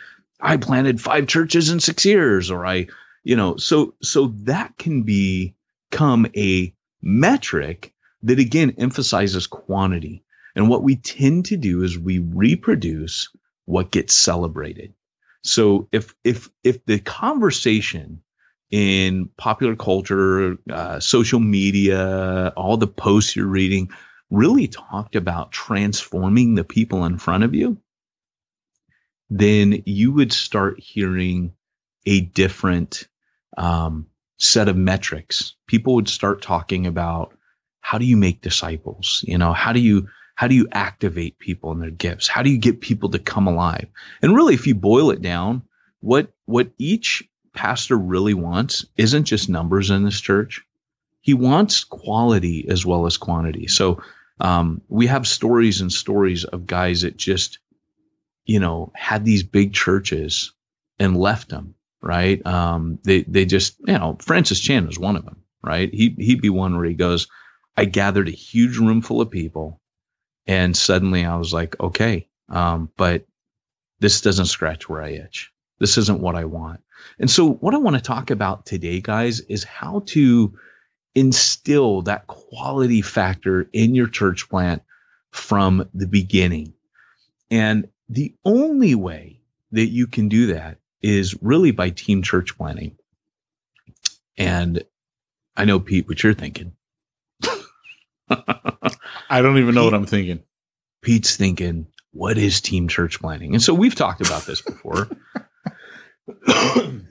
I planted five churches in six years, or I, you know, so, so that can become a metric that again emphasizes quantity. And what we tend to do is we reproduce what gets celebrated. So if if if the conversation in popular culture, uh, social media, all the posts you're reading really talked about transforming the people in front of you, then you would start hearing a different um, set of metrics. People would start talking about how do you make disciples? You know, how do you how do you activate people and their gifts? How do you get people to come alive? And really, if you boil it down, what what each pastor really wants isn't just numbers in this church. He wants quality as well as quantity. So um, we have stories and stories of guys that just, you know, had these big churches and left them. Right? Um, they they just, you know, Francis Chan was one of them. Right? He he'd be one where he goes, I gathered a huge room full of people and suddenly I was like, okay, um, but this doesn't scratch where I itch. This isn't what I want. And so, what I want to talk about today, guys, is how to instill that quality factor in your church plant from the beginning. And the only way that you can do that is really by team church planting. And I know, Pete, what you're thinking. I don't even know what I'm thinking. Pete's thinking, what is team church planting? And so we've talked about this before.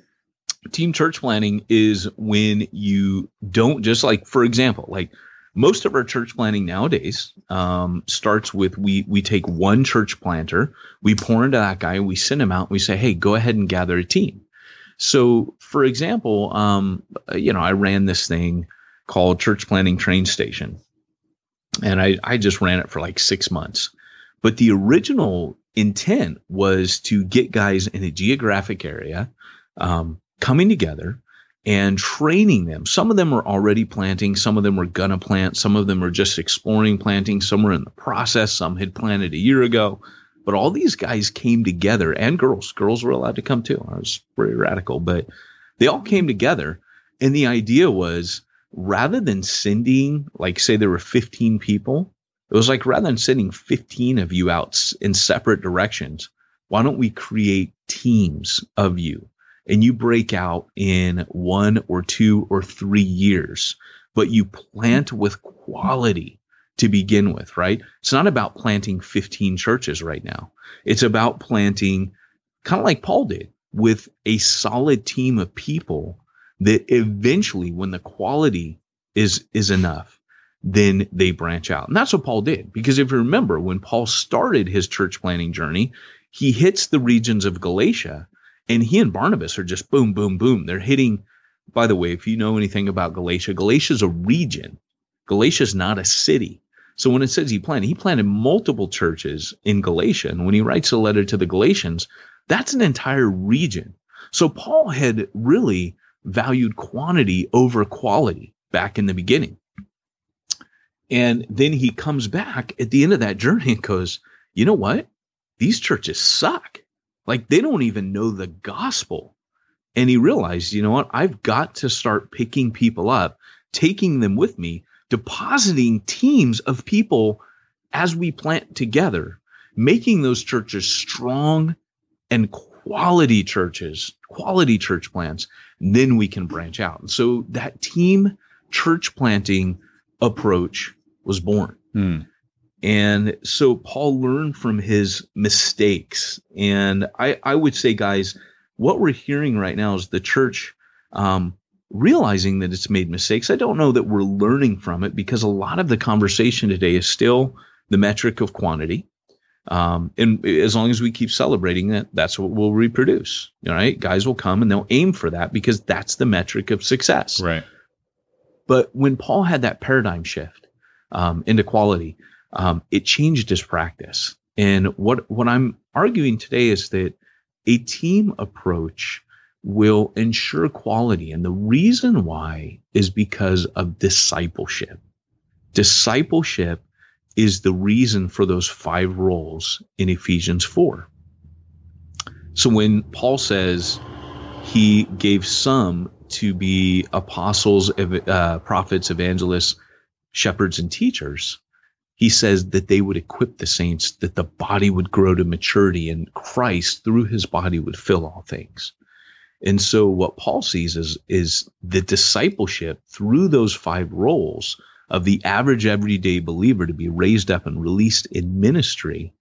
team church planting is when you don't just like, for example, like most of our church planting nowadays um, starts with we we take one church planter, we pour into that guy, we send him out, we say, hey, go ahead and gather a team. So, for example, um, you know, I ran this thing called Church Planting Train Station and I, I just ran it for like six months. But the original intent was to get guys in a geographic area um, coming together and training them. Some of them were already planting, some of them were gonna plant, some of them were just exploring planting, some were in the process, some had planted a year ago. But all these guys came together, and girls, girls were allowed to come too. I was pretty radical, but they all came together. And the idea was rather than sending, like, say there were 15 people, it was like rather than sending 15 of you out in separate directions, why don't we create teams of you and you break out in one or two or three years, but you plant with quality. to begin with, right? It's not about planting 15 churches right now. It's about planting kind of like Paul did with a solid team of people that eventually when the quality is is enough then they branch out. And that's what Paul did. Because if you remember, when Paul started his church planting journey, he hits the regions of Galatia and he and Barnabas are just boom, boom, boom. They're hitting, by the way, if you know anything about Galatia, Galatia is a region. Galatia is not a city. So when it says he planted, he planted multiple churches in Galatia. And when he writes a letter to the Galatians, that's an entire region. So Paul had really valued quantity over quality back in the beginning. And then he comes back at the end of that journey and goes, you know what? These churches suck. Like they don't even know the gospel. And he realized, you know what? I've got to start picking people up, taking them with me, depositing teams of people as we plant together, making those churches strong and quality churches, quality church plants. Then we can branch out. And so that team church planting approach was born. Hmm. And so Paul learned from his mistakes. And I, I would say, guys, what we're hearing right now is the church um, realizing that it's made mistakes. I don't know that we're learning from it because a lot of the conversation today is still the metric of quantity. Um, and as long as we keep celebrating that, that's what we'll reproduce. All right. Guys will come and they'll aim for that because that's the metric of success. Right. But when Paul had that paradigm shift um, into quality, um, it changed his practice. And what what I'm arguing today is that a team approach will ensure quality, and the reason why is because of discipleship. Discipleship is the reason for those five roles in Ephesians four. So when Paul says he gave some to be apostles, uh, prophets, evangelists, shepherds, and teachers, he says that they would equip the saints, that the body would grow to maturity, and Christ, through his body, would fill all things. And so, what Paul sees is, is the discipleship through those five roles of the average everyday believer to be raised up and released in ministry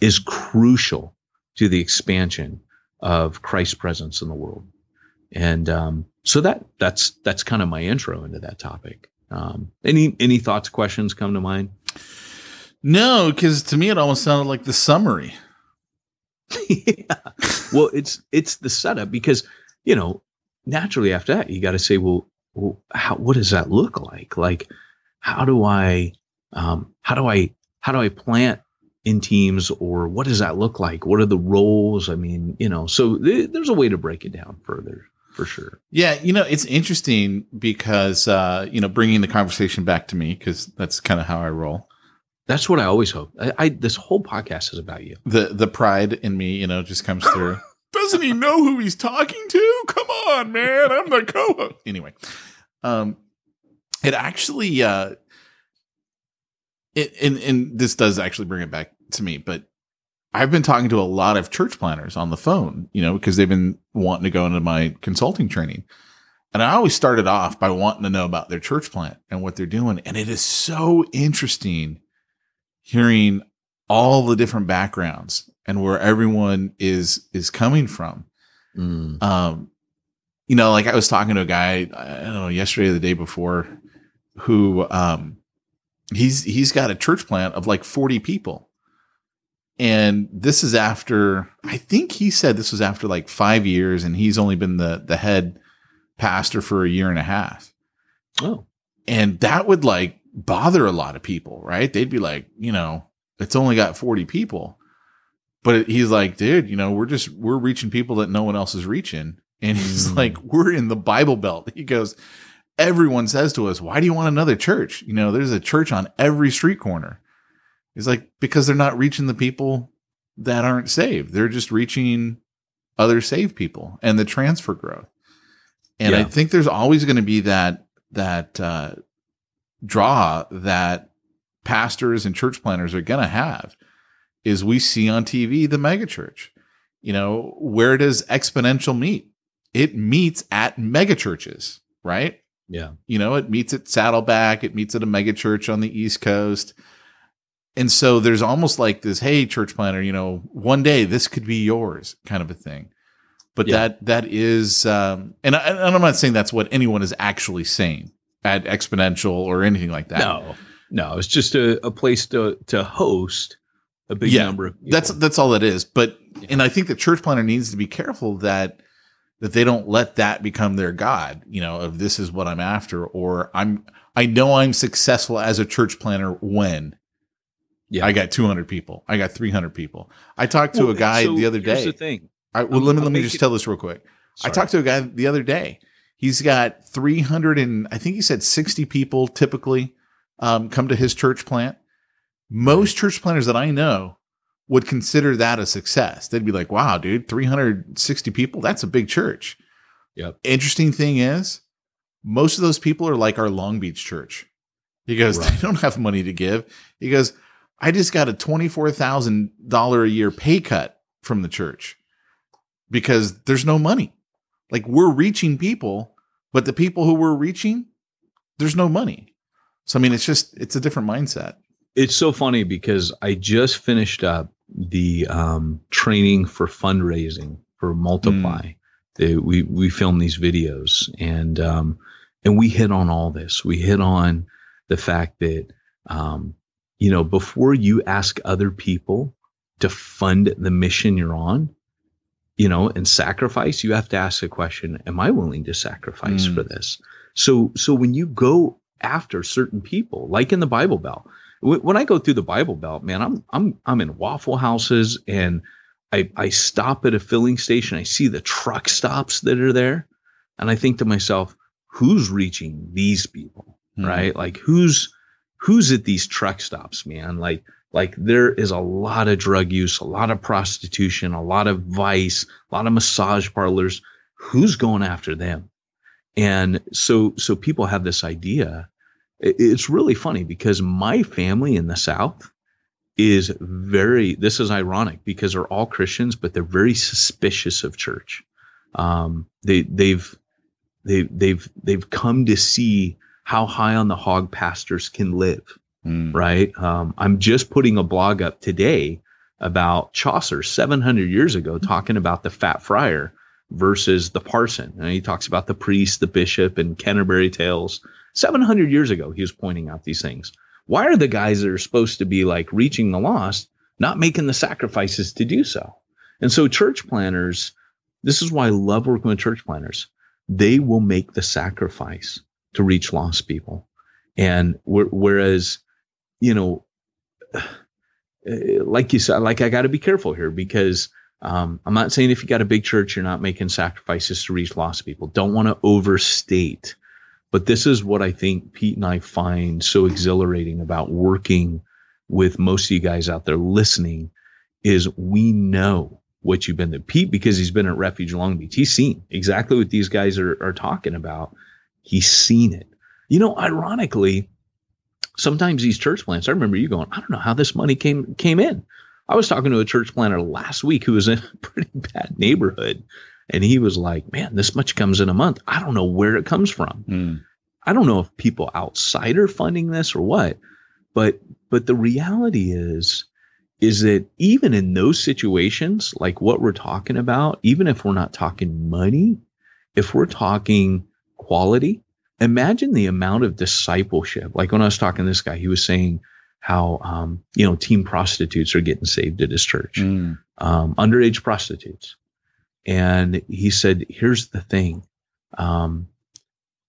is crucial to the expansion of Christ's presence in the world. And um, so that that's that's kind of my intro into that topic. Um, any any thoughts, questions come to mind? No, because to me it almost sounded like the summary. yeah. Well, it's it's the setup because you know naturally after that you got to say, well, well, how what does that look like? Like, how do I um, how do I how do I plant in teams or what does that look like? What are the roles? I mean, you know, so th- there's a way to break it down further for sure. Yeah, you know, it's interesting because uh, you know, bringing the conversation back to me because that's kind of how I roll. That's what I always hope. I, I this whole podcast is about you. The the pride in me, you know, just comes through. Doesn't he know who he's talking to? Come on, man. I'm the co-host. Anyway, um, it actually, uh, it and and this does actually bring it back to me, but I've been talking to a lot of church planters on the phone, you know, because they've been wanting to go into my consulting training. And I always started off by wanting to know about their church plant and what they're doing. And it is so interesting hearing all the different backgrounds and where everyone is is coming from. Mm. Um, you know, like I was talking to a guy, I don't know, yesterday or the day before, who um he's he's got a church plant of like 40 people. And this is after I think he said this was after like five years, and he's only been the the head pastor for a year and a half. Oh, And that would like bother a lot of people, right? They'd be like, you know, it's only got 40 people. But he's like, dude, you know, we're just we're reaching people that no one else is reaching. And he's Mm. like, we're in the Bible Belt. He goes, everyone says to us, why do you want another church? You know, there's a church on every street corner. He's like, because they're not reaching the people that aren't saved. They're just reaching other saved people and the transfer growth. And I think there's always going to be that that uh, draw that pastors and church planters are going to have is we see on TV the megachurch. You know, where does exponential meet? It meets at megachurches, right? Yeah. You know, it meets at Saddleback, it meets at a megachurch on the East Coast. And so there's almost like this, hey, church planter, you know, one day this could be yours kind of a thing. But Yeah. that that is, um, and, I, and I'm not saying that's what anyone is actually saying at Exponential or anything like that. No, no, it's just a, a place to to host a big Yeah, number of people. That's that's all it is. But Yeah. and I think the church planter needs to be careful that that they don't let that become their god. You know, of this is what I'm after, or I'm I know I'm successful as a church planter when Yeah. I got 200 people, I got 300 people. I talked to Well, a guy so the other here's day. the thing. I, well, I'm- let me let me just tell this real quick. I talked to a guy the other day. He's got 300 and I think he said 60 people typically um, come to his church plant. Most church planters that I know would consider that a success. They'd be like, wow, dude, 360 people, that's a big church. Yep. Interesting thing is, most of those people are like our Long Beach church. He goes, Right. they don't have money to give. He goes, I just got a $24,000 a year pay cut from the church because there's no money. Like we're reaching people, but the people who we're reaching, there's no money. So I mean, it's just it's a different mindset. It's so funny because I just finished up the um, training for fundraising for Multiply. They, we we film these videos and um, and we hit on all this. We hit on the fact that um, you know before you ask other people to fund the mission you're on, you know, and sacrifice, you have to ask the question: Am I willing to sacrifice Mm. for this? So so when you go after certain people, like in the Bible Belt, Wh- when I go through the Bible Belt, man, I'm I'm I'm in Waffle Houses and I I stop at a filling station. I see the truck stops that are there, and I think to myself, who's reaching these people, Hmm. right? Like who's who's at these truck stops, man? Like like there is a lot of drug use, a lot of prostitution, a lot of vice, a lot of massage parlors. Who's going after them? And so so people have this idea it's really funny because my family in the South is very, this is ironic because they're all Christians, but they're very suspicious of church. Um, they, they've, they, they've, they've come to see how high on the hog pastors can live Mm. right? Um, I'm just putting a blog up today about Chaucer 700 years ago, talking about the fat friar versus the parson. And he talks about the priest, the bishop, and Canterbury Tales. 700 years ago, he was pointing out these things. Why are the guys that are supposed to be like reaching the lost not making the sacrifices to do so? And so, church planters, this is why I love working with church planters. They will make the sacrifice to reach lost people. And wh- whereas, you know, like you said, like I got to be careful here because um, I'm not saying if you got a big church, you're not making sacrifices to reach lost people. Don't want to overstate. But this is what I think Pete and I find so exhilarating about working with most of you guys out there listening is we know what you've been to. Pete, because he's been at Refuge Long Beach, he's seen exactly what these guys are, are talking about. He's seen it. You know, ironically, sometimes these church plants, I remember you going, I don't know how this money came came in. I was talking to a church planter last week who was in a pretty bad neighborhood. And he was like, Man, this much comes in a month. I don't know where it comes from. Mm. I don't know if people outside are funding this or what, but but the reality is is that even in those situations, like what we're talking about, even if we're not talking money, if we're talking quality, imagine the amount of discipleship. Like when I was talking to this guy, he was saying how um, you know teen prostitutes are getting saved at his church Mm. um, underage prostitutes. And he said, here's the thing. Um,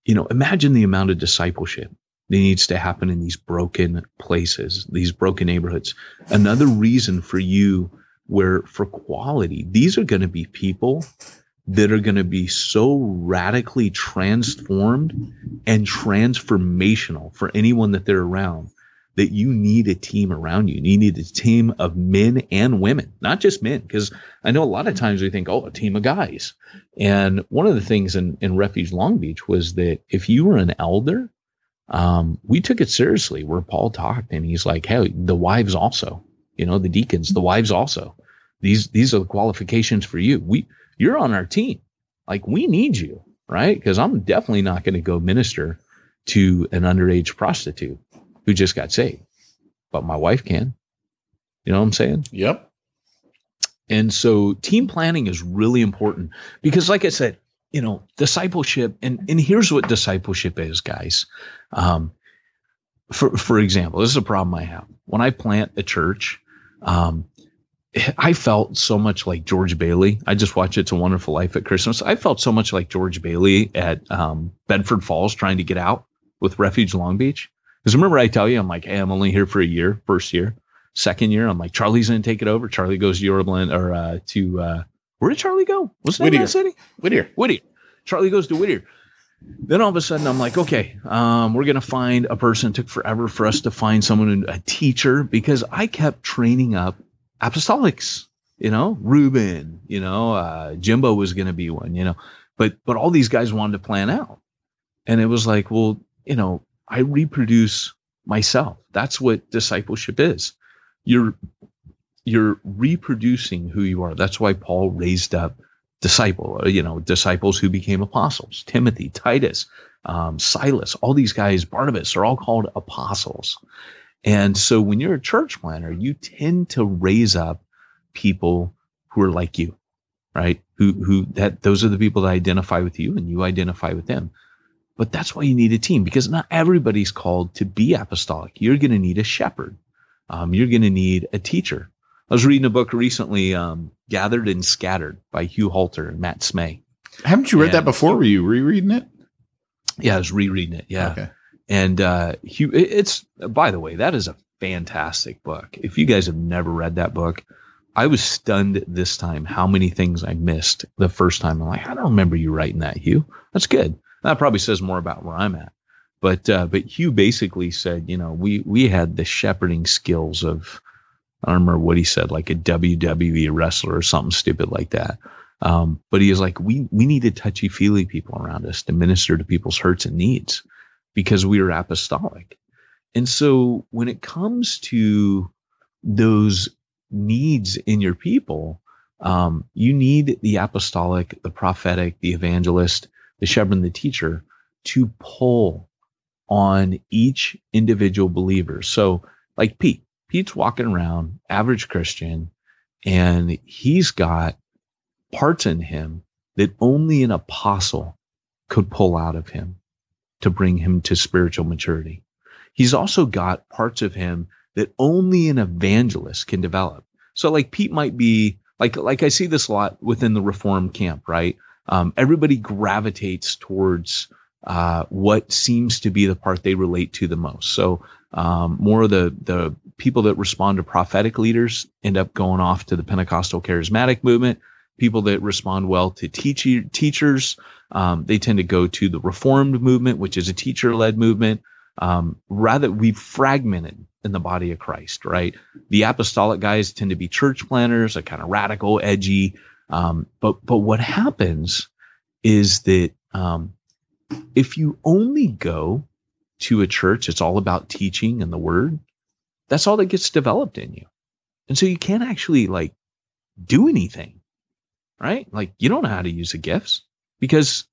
you know, imagine the amount of discipleship that needs to happen in these broken places, these broken neighborhoods. Another reason for you where for quality, these are going to be people that are going to be so radically transformed and transformational for anyone that they're around that you need a team around you. You need a team of men and women, not just men, because I know a lot of times we think, oh, a team of guys. And one of the things in, in Refuge Long Beach was that if you were an elder, um, we took it seriously where Paul talked and he's like, hey, the wives also, you know, the deacons, the wives also. These these are the qualifications for you. We you're on our team. Like we need you. right? Because I'm definitely not going to go minister to an underage prostitute who just got saved, but my wife can. You know what I'm saying? Yep. And so team planning is really important because, like I said, you know, discipleship, and, and here's what discipleship is, guys. Um, for, for example, this is a problem I have. When I plant a church, um, I felt so much like George Bailey. I just watched It's a Wonderful Life at Christmas. I felt so much like George Bailey at um, Bedford Falls trying to get out with Refuge Long Beach. Because remember, I tell you, I'm like, hey, I'm only here for a year, first year. Second year, I'm like, Charlie's going to take it over. Charlie goes to Yorba or uh, to, uh, where did Charlie go? Was that Whittier. that city? Whittier. Whittier. Charlie goes to Whittier. Then all of a sudden, I'm like, okay, um, we're gonna find a person. It took forever for us to find someone, a teacher, because I kept training up apostolics. You know, Reuben. You know, uh, Jimbo was gonna be one. You know, but but all these guys wanted to plan out, and it was like, well, you know, I reproduce myself. That's what discipleship is. You're you're reproducing who you are. That's why Paul raised up disciple, uh, you know, disciples who became apostles. Timothy, Titus, um, Silas, all these guys, Barnabas, are all called apostles. And so when you're a church planter, you tend to raise up people who are like you, right? Who who that those are the people that identify with you and you identify with them. But that's why you need a team because not everybody's called to be apostolic. You're going to need a shepherd. Um, you're going to need a teacher. I was reading a book recently, um, Gathered and Scattered by Hugh Halter and Matt Smay. Haven't you read that And- before? Were you rereading it? Yeah, I was rereading it. Yeah. Okay. And uh, Hugh, it's, by the way, that is a fantastic book. If you guys have never read that book, I was stunned this time how many things I missed the first time. I'm like, I don't remember you writing that, Hugh. That's good. That probably says more about where I'm at. But uh, but Hugh basically said, you know, we we had the shepherding skills of I don't remember what he said, like a WWE wrestler or something stupid like that. Um, but he was like, we we needed touchy feely people around us to minister to people's hurts and needs because we are apostolic. And so when it comes to those needs in your people, um, you need the apostolic, the prophetic, the evangelist, the shepherd, the teacher to pull on each individual believer. So, like Pete, Pete's walking around, average Christian, and he's got parts in him that only an apostle could pull out of him to bring him to spiritual maturity. He's also got parts of him that only an evangelist can develop. So like Pete might be like like I see this a lot within the reform camp, right? Um, everybody gravitates towards uh, what seems to be the part they relate to the most. So um, more of the the people that respond to prophetic leaders end up going off to the Pentecostal charismatic movement. People that respond well to teacher, teachers, um, they tend to go to the Reformed movement, which is a teacher led movement. Um, rather, we've fragmented in the body of Christ, right? The apostolic guys tend to be church planters, a kind of radical, edgy. Um, but but what happens is that um, if you only go to a church, it's all about teaching and the word. That's all that gets developed in you, and so you can't actually like do anything, right? Like you don't know how to use the gifts because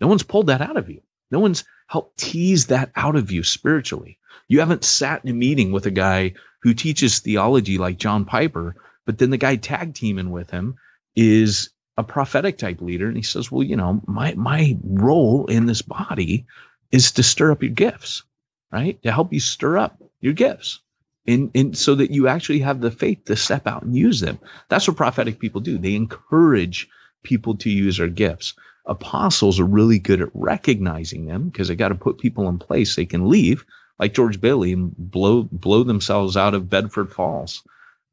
no one's pulled that out of you. No one's helped tease that out of you spiritually. You haven't sat in a meeting with a guy who teaches theology like John Piper, but then the guy tag teaming with him is a prophetic type leader. And he says, well, you know, my, my role in this body is to stir up your gifts, right? To help you stir up your gifts. And, and so that you actually have the faith to step out and use them. That's what prophetic people do. They encourage people to use their gifts. Apostles are really good at recognizing them because they got to put people in place they can leave, like George Bailey, and blow blow themselves out of Bedford Falls.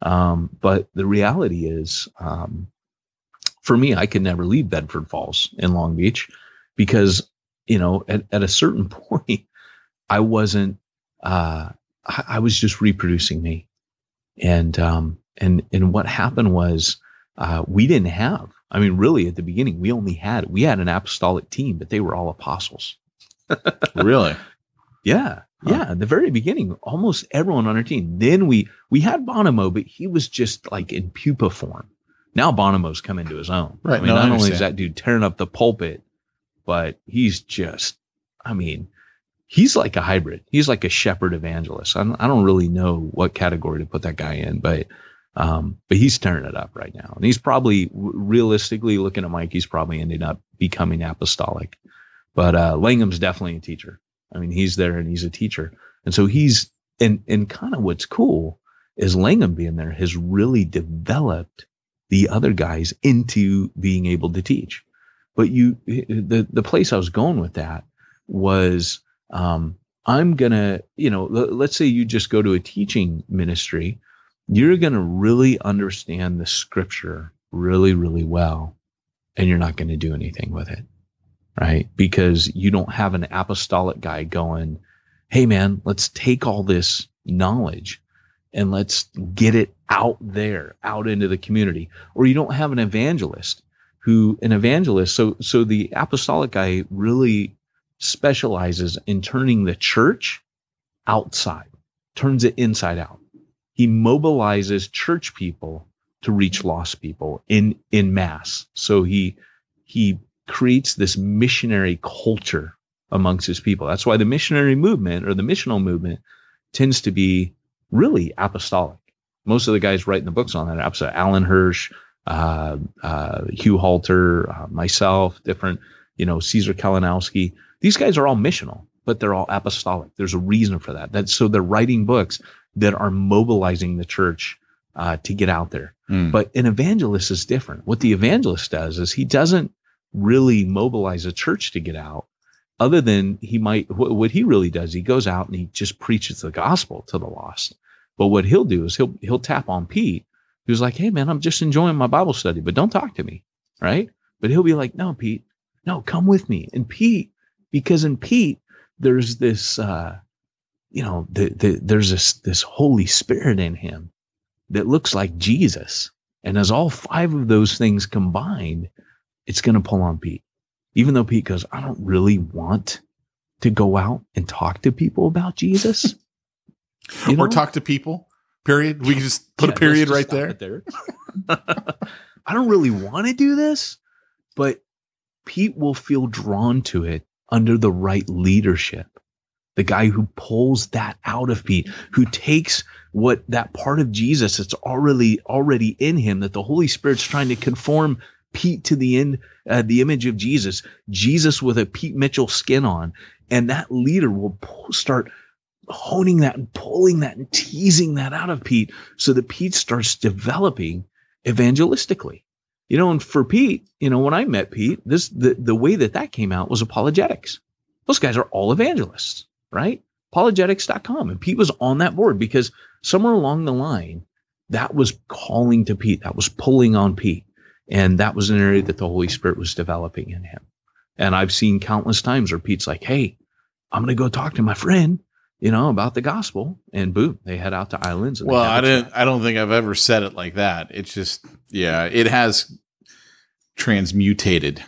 Um, but the reality is, um, for me, I could never leave Bedford Falls in Long Beach because, you know, at, at a certain point, I wasn't, uh, I, I was just reproducing me. And, um, and, and what happened was, uh, we didn't have, I mean, really at the beginning, we only had, we had an apostolic team, but they were all apostles. really? Yeah. Huh. Yeah. At the very beginning, almost everyone on our team. Then we, we had Bonomo, but he was just like in pupa form. Now Bonomo's come into his own. Right, I mean, no, I not only is that dude tearing up the pulpit, but he's just, I mean, he's like a hybrid. He's like a shepherd evangelist. I don't, I don't really know what category to put that guy in, but um, but he's tearing it up right now, and he's probably realistically looking at Mike. He's probably ending up becoming apostolic. But uh, Langham's definitely a teacher. I mean, he's there and he's a teacher, and so he's and and kind of what's cool is Langham being there has really developed the other guys into being able to teach. But you, the the place I was going with that was, um, I'm gonna, you know, l- let's say you just go to a teaching ministry, you're gonna really understand the scripture really, really well, and you're not gonna do anything with it, right? Because you don't have an apostolic guy going, "Hey, man, let's take all this knowledge." And let's get it out there, out into the community. Or you don't have an evangelist who an evangelist. So so the apostolic guy really specializes in turning the church outside, turns it inside out. He mobilizes church people to reach lost people in in mass. So he he creates this missionary culture amongst his people. That's why the missionary movement or the missional movement tends to be really apostolic. Most of the guys writing the books on that episode, Alan Hirsch, uh, uh, Hugh Halter, uh, myself, different, you know, Caesar Kalinowski. These guys are all missional, but they're all apostolic. There's a reason for that. That's so they're writing books that are mobilizing the church uh, to get out there. Mm. But an evangelist is different. What the evangelist does is he doesn't really mobilize a church to get out. Other than he might, wh- what he really does, he goes out and he just preaches the gospel to the lost. But what he'll do is he'll he'll tap on Pete, who's like, "Hey man, I'm just enjoying my Bible study, but don't talk to me, right?" But he'll be like, "No, Pete, no, come with me." And Pete, because in Pete there's this, uh, you know, the, the, there's this this Holy Spirit in him that looks like Jesus, and as all five of those things combined, it's going to pull on Pete. Even though Pete goes, "I don't really want to go out and talk to people about Jesus." You or talk to people. Period. We can just put Yeah, a period right there. there. I don't really want to do this, but Pete will feel drawn to it under the right leadership. The guy who pulls that out of Pete, who takes what that part of Jesus that's already already in him, that the Holy Spirit's trying to conform Pete to the end, uh, the image of Jesus, Jesus with a Pete Mitchell skin on, and that leader will pull, start honing that and pulling that and teasing that out of Pete so that Pete starts developing evangelistically. You know, and for Pete, you know, when I met Pete, this the, the way that that came out was apologetics. Those guys are all evangelists, right? Apologetics.com. And Pete was on that board because somewhere along the line, that was calling to Pete. That was pulling on Pete. And that was an area that the Holy Spirit was developing in him. And I've seen countless times where Pete's like, Hey, I'm going to go talk to my friend, you know, about the gospel. And boom, they head out to islands. And Well, I didn't. I don't think I've ever said it like that. It's just, yeah, it has transmutated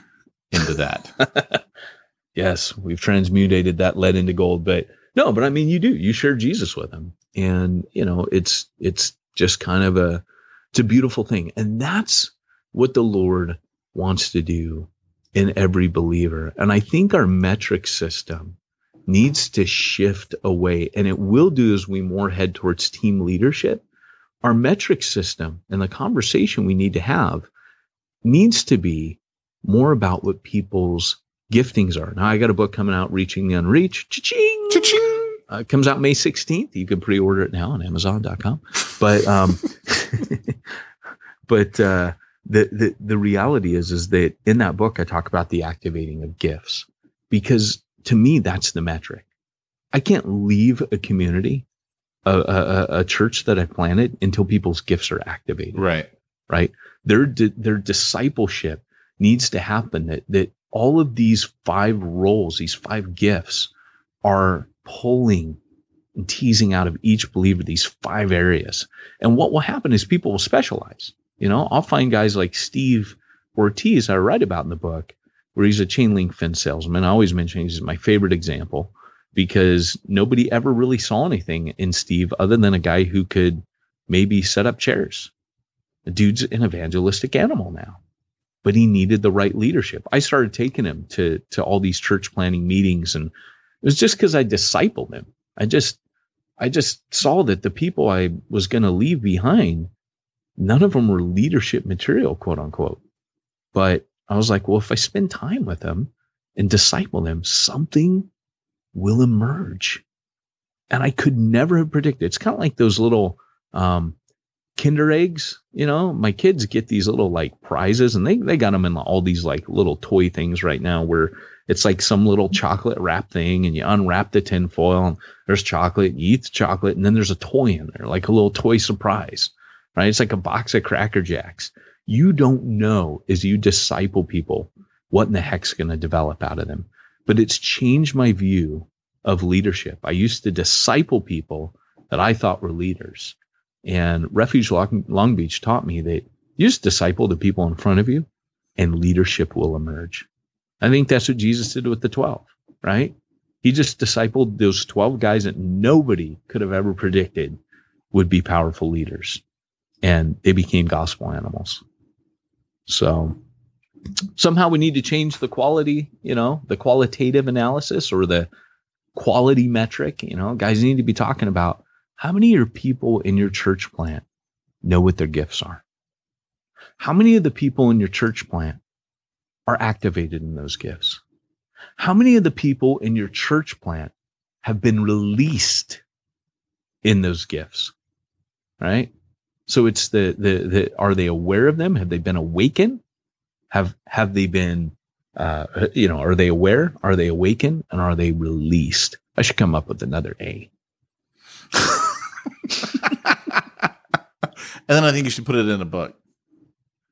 into that. yes, we've transmutated that lead into gold. But no, but I mean, you do. You share Jesus with them, and you know, it's it's just kind of a it's a beautiful thing, and that's what the Lord wants to do in every believer. And I think our metric system needs to shift away, and it will do as we more head towards team leadership. Our metric system and the conversation we need to have needs to be more about what people's giftings are. Now I got a book coming out, Reaching the Unreached. Cha-ching! Cha-ching! Uh, it comes out May 16th. You can pre-order it now on Amazon.com. But um, but uh, the, the the reality is is that in that book I talk about the activating of gifts because to me that's the metric. I can't leave a community, a, a, a- a church that I planted until people's gifts are activated Right. Right? Their their discipleship needs to happen. That that all of these five roles, these five gifts, are pulling and teasing out of each believer these five areas. And what will happen is people will specialize. You know, I'll find guys like Steve Ortiz I write about in the book, where he's a chain link fence salesman. I always mention he's my favorite example because nobody ever really saw anything in Steve other than a guy who could maybe set up chairs the dude's an evangelistic animal now. but he needed the right leadership. I started taking him to to all these church planting meetings, and it was just because I discipled him. I just I just saw that the people I was going to leave behind, none of them were leadership material, quote unquote. But I was like, well, if I spend time with them and disciple them, something will emerge. And I could never have predicted. It's kind of like those little um, Kinder eggs. You know, my kids get these little like prizes, and they they got them in all these like little toy things right now where it's like some little chocolate wrap thing, and you unwrap the tin foil, and there's chocolate, you eat the chocolate, and then there's a toy in there, like a little toy surprise, right? It's like a box of Cracker Jacks. You don't know as you disciple people what in the heck's going to develop out of them. But it's changed my view of leadership. I used to disciple people that I thought were leaders. And Refuge Long, Beach taught me that you just disciple the people in front of you and leadership will emerge. I think that's what Jesus did with the 12, right? He just discipled those 12 guys that nobody could have ever predicted would be powerful leaders. And they became gospel animals. So somehow we need to change the quality, you know, the qualitative analysis or the quality metric. You know, guys need to be talking about how many of your people in your church plant know what their gifts are? How many of the people in your church plant are activated in those gifts? How many of the people in your church plant have been released in those gifts? Right? So it's the, the, the, are they aware of them? Have they been awakened? Have, have they been, uh, you know, are they aware? Are they awakened? And are they released? I should come up with another A. and then I think you should put it in a book.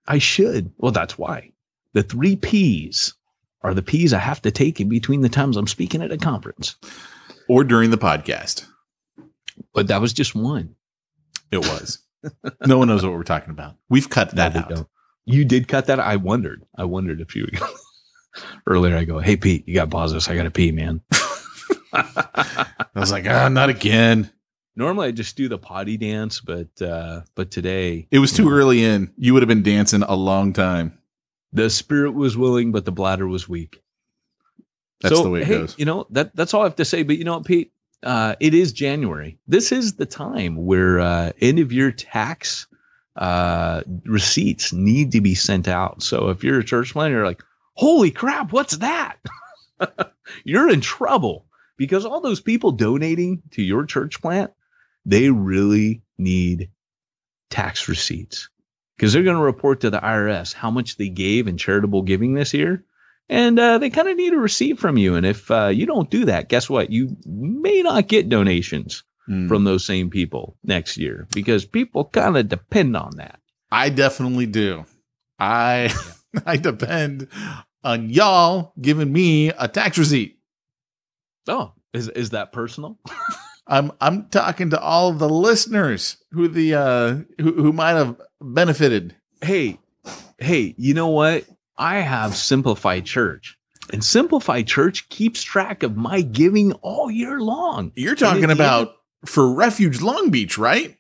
I should. Well, that's why. The three P's are the P's I have to take in between the times I'm speaking at a conference. Or during the podcast. But that was just one. It was. no one knows what we're talking about. We've cut that No, out. don't. You did cut that. I wondered. I wondered if you earlier. I go, hey Pete, you got to pause this. I got to pee, man. I was like, ah, not again. Normally I just do the potty dance, but uh, but today It was too early in. You would have been dancing a long time. the spirit was willing, but the bladder was weak. That's So, the way it hey, goes. You know that that's all I have to say. But you know what, Pete? Uh, it is January. This is the time where uh, end of year tax uh, receipts need to be sent out. So if you're a church planter, you're like, "Holy crap, what's that?" you're in trouble because all those people donating to your church plant, they really need tax receipts because they're going to report to the IRS how much they gave in charitable giving this year and uh, they kind of need a receipt from you. And if uh, you don't do that, guess what? You may not get donations Mm. from those same people next year because people kind of depend on that. I definitely do. I I depend on y'all giving me a tax receipt. Oh, is is that personal? I'm I'm talking to all of the listeners who the uh who, who might have benefited. hey, hey, you know what? I have Simplify Church, and Simplify Church keeps track of my giving all year long. You're talking about end for Refuge Long Beach, right?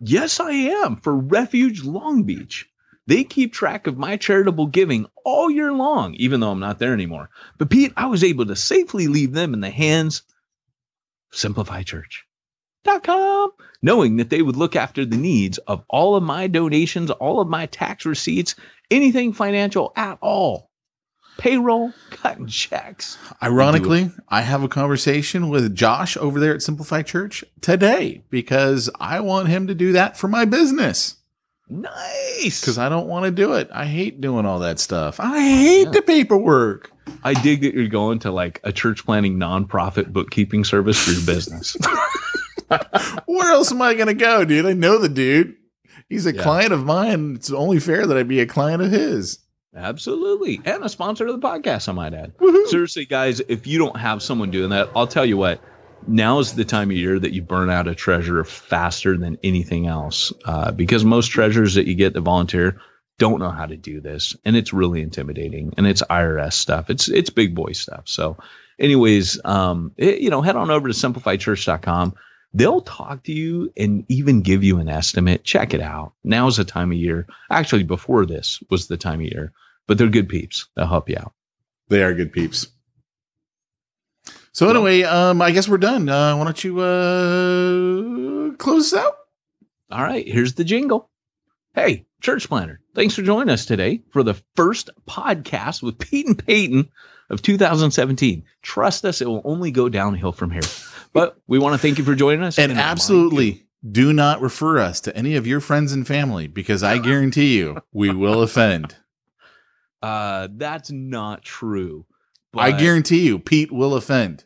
Yes, I am for Refuge Long Beach. They keep track of my charitable giving all year long, even though I'm not there anymore. But Pete, I was able to safely leave them in the hands of SimplifyChurch.com, knowing that they would look after the needs of all of my donations, all of my tax receipts, anything financial at all. Payroll, cutting checks. Ironically, I have a conversation with Josh over there at Simplify Church today because I want him to do that for my business. Nice. Because I don't want to do it. I hate doing all that stuff. I hate Yeah. the paperwork. I dig that you're going to like a church planting nonprofit bookkeeping service for your business. Where else am I going to go, dude? I know the dude. He's a Yeah. client of mine. It's only fair that I be a client of his. Absolutely. And a sponsor of the podcast, I might add. Woohoo. Seriously, guys, if you don't have someone doing that, I'll tell you what, now is the time of year that you burn out a treasure faster than anything else. Uh, because most treasures that you get to volunteer don't know how to do this. And it's really intimidating. And it's IRS stuff. It's it's big boy stuff. So, anyways, um, it- you know, head on over to simplifychurch.com. They'll talk to you and even give you an estimate. Check it out. Now's the time of year. Actually, before this was the time of year but they're good peeps. They'll help you out. They are good peeps. So anyway, um, I guess we're done. Uh, why don't you uh close this out? All right, here's the jingle. Hey, church planter, thanks for joining us today for the first podcast with Pete and Peyton of 2017. Trust us, it will only go downhill from here. But we want to thank you for joining us. And remind absolutely do not refer us to any of your friends and family because I guarantee you we will offend. Uh, that's not true. I guarantee you Pete will offend.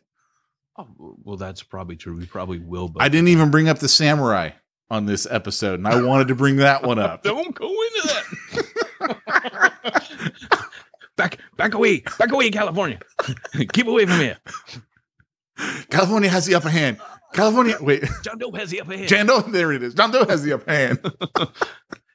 Oh, well, that's probably true. We probably will. But I didn't even bring up the samurai on this episode, and I wanted to bring that one up. Don't go into that. back, back away, back away, California. Keep away from here. California has the upper hand. California, wait, John Doe has the upper hand. Jando, there it is. John Doe has the upper hand.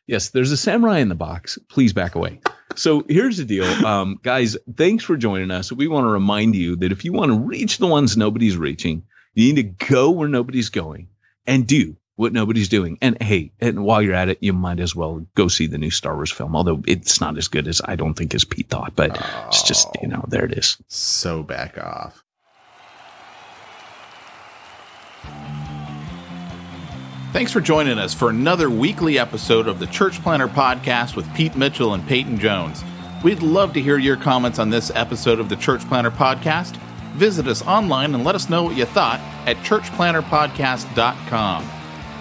yes, there's a samurai in the box. Please back away. So here's the deal, um, guys. Thanks for joining us. We want to remind you that if you want to reach the ones nobody's reaching, you need to go where nobody's going and do what nobody's doing. And hey, and while you're at it, you might as well go see the new Star Wars film. Although it's not as good as I don't think as Pete thought, but it's just you know there it is. So back off. Thanks for joining us for another weekly episode of the Church Planter Podcast with Pete Mitchell and Peyton Jones. We'd love to hear your comments on this episode of the Church Planter Podcast. Visit us online and let us know what you thought at churchplanterpodcast.com.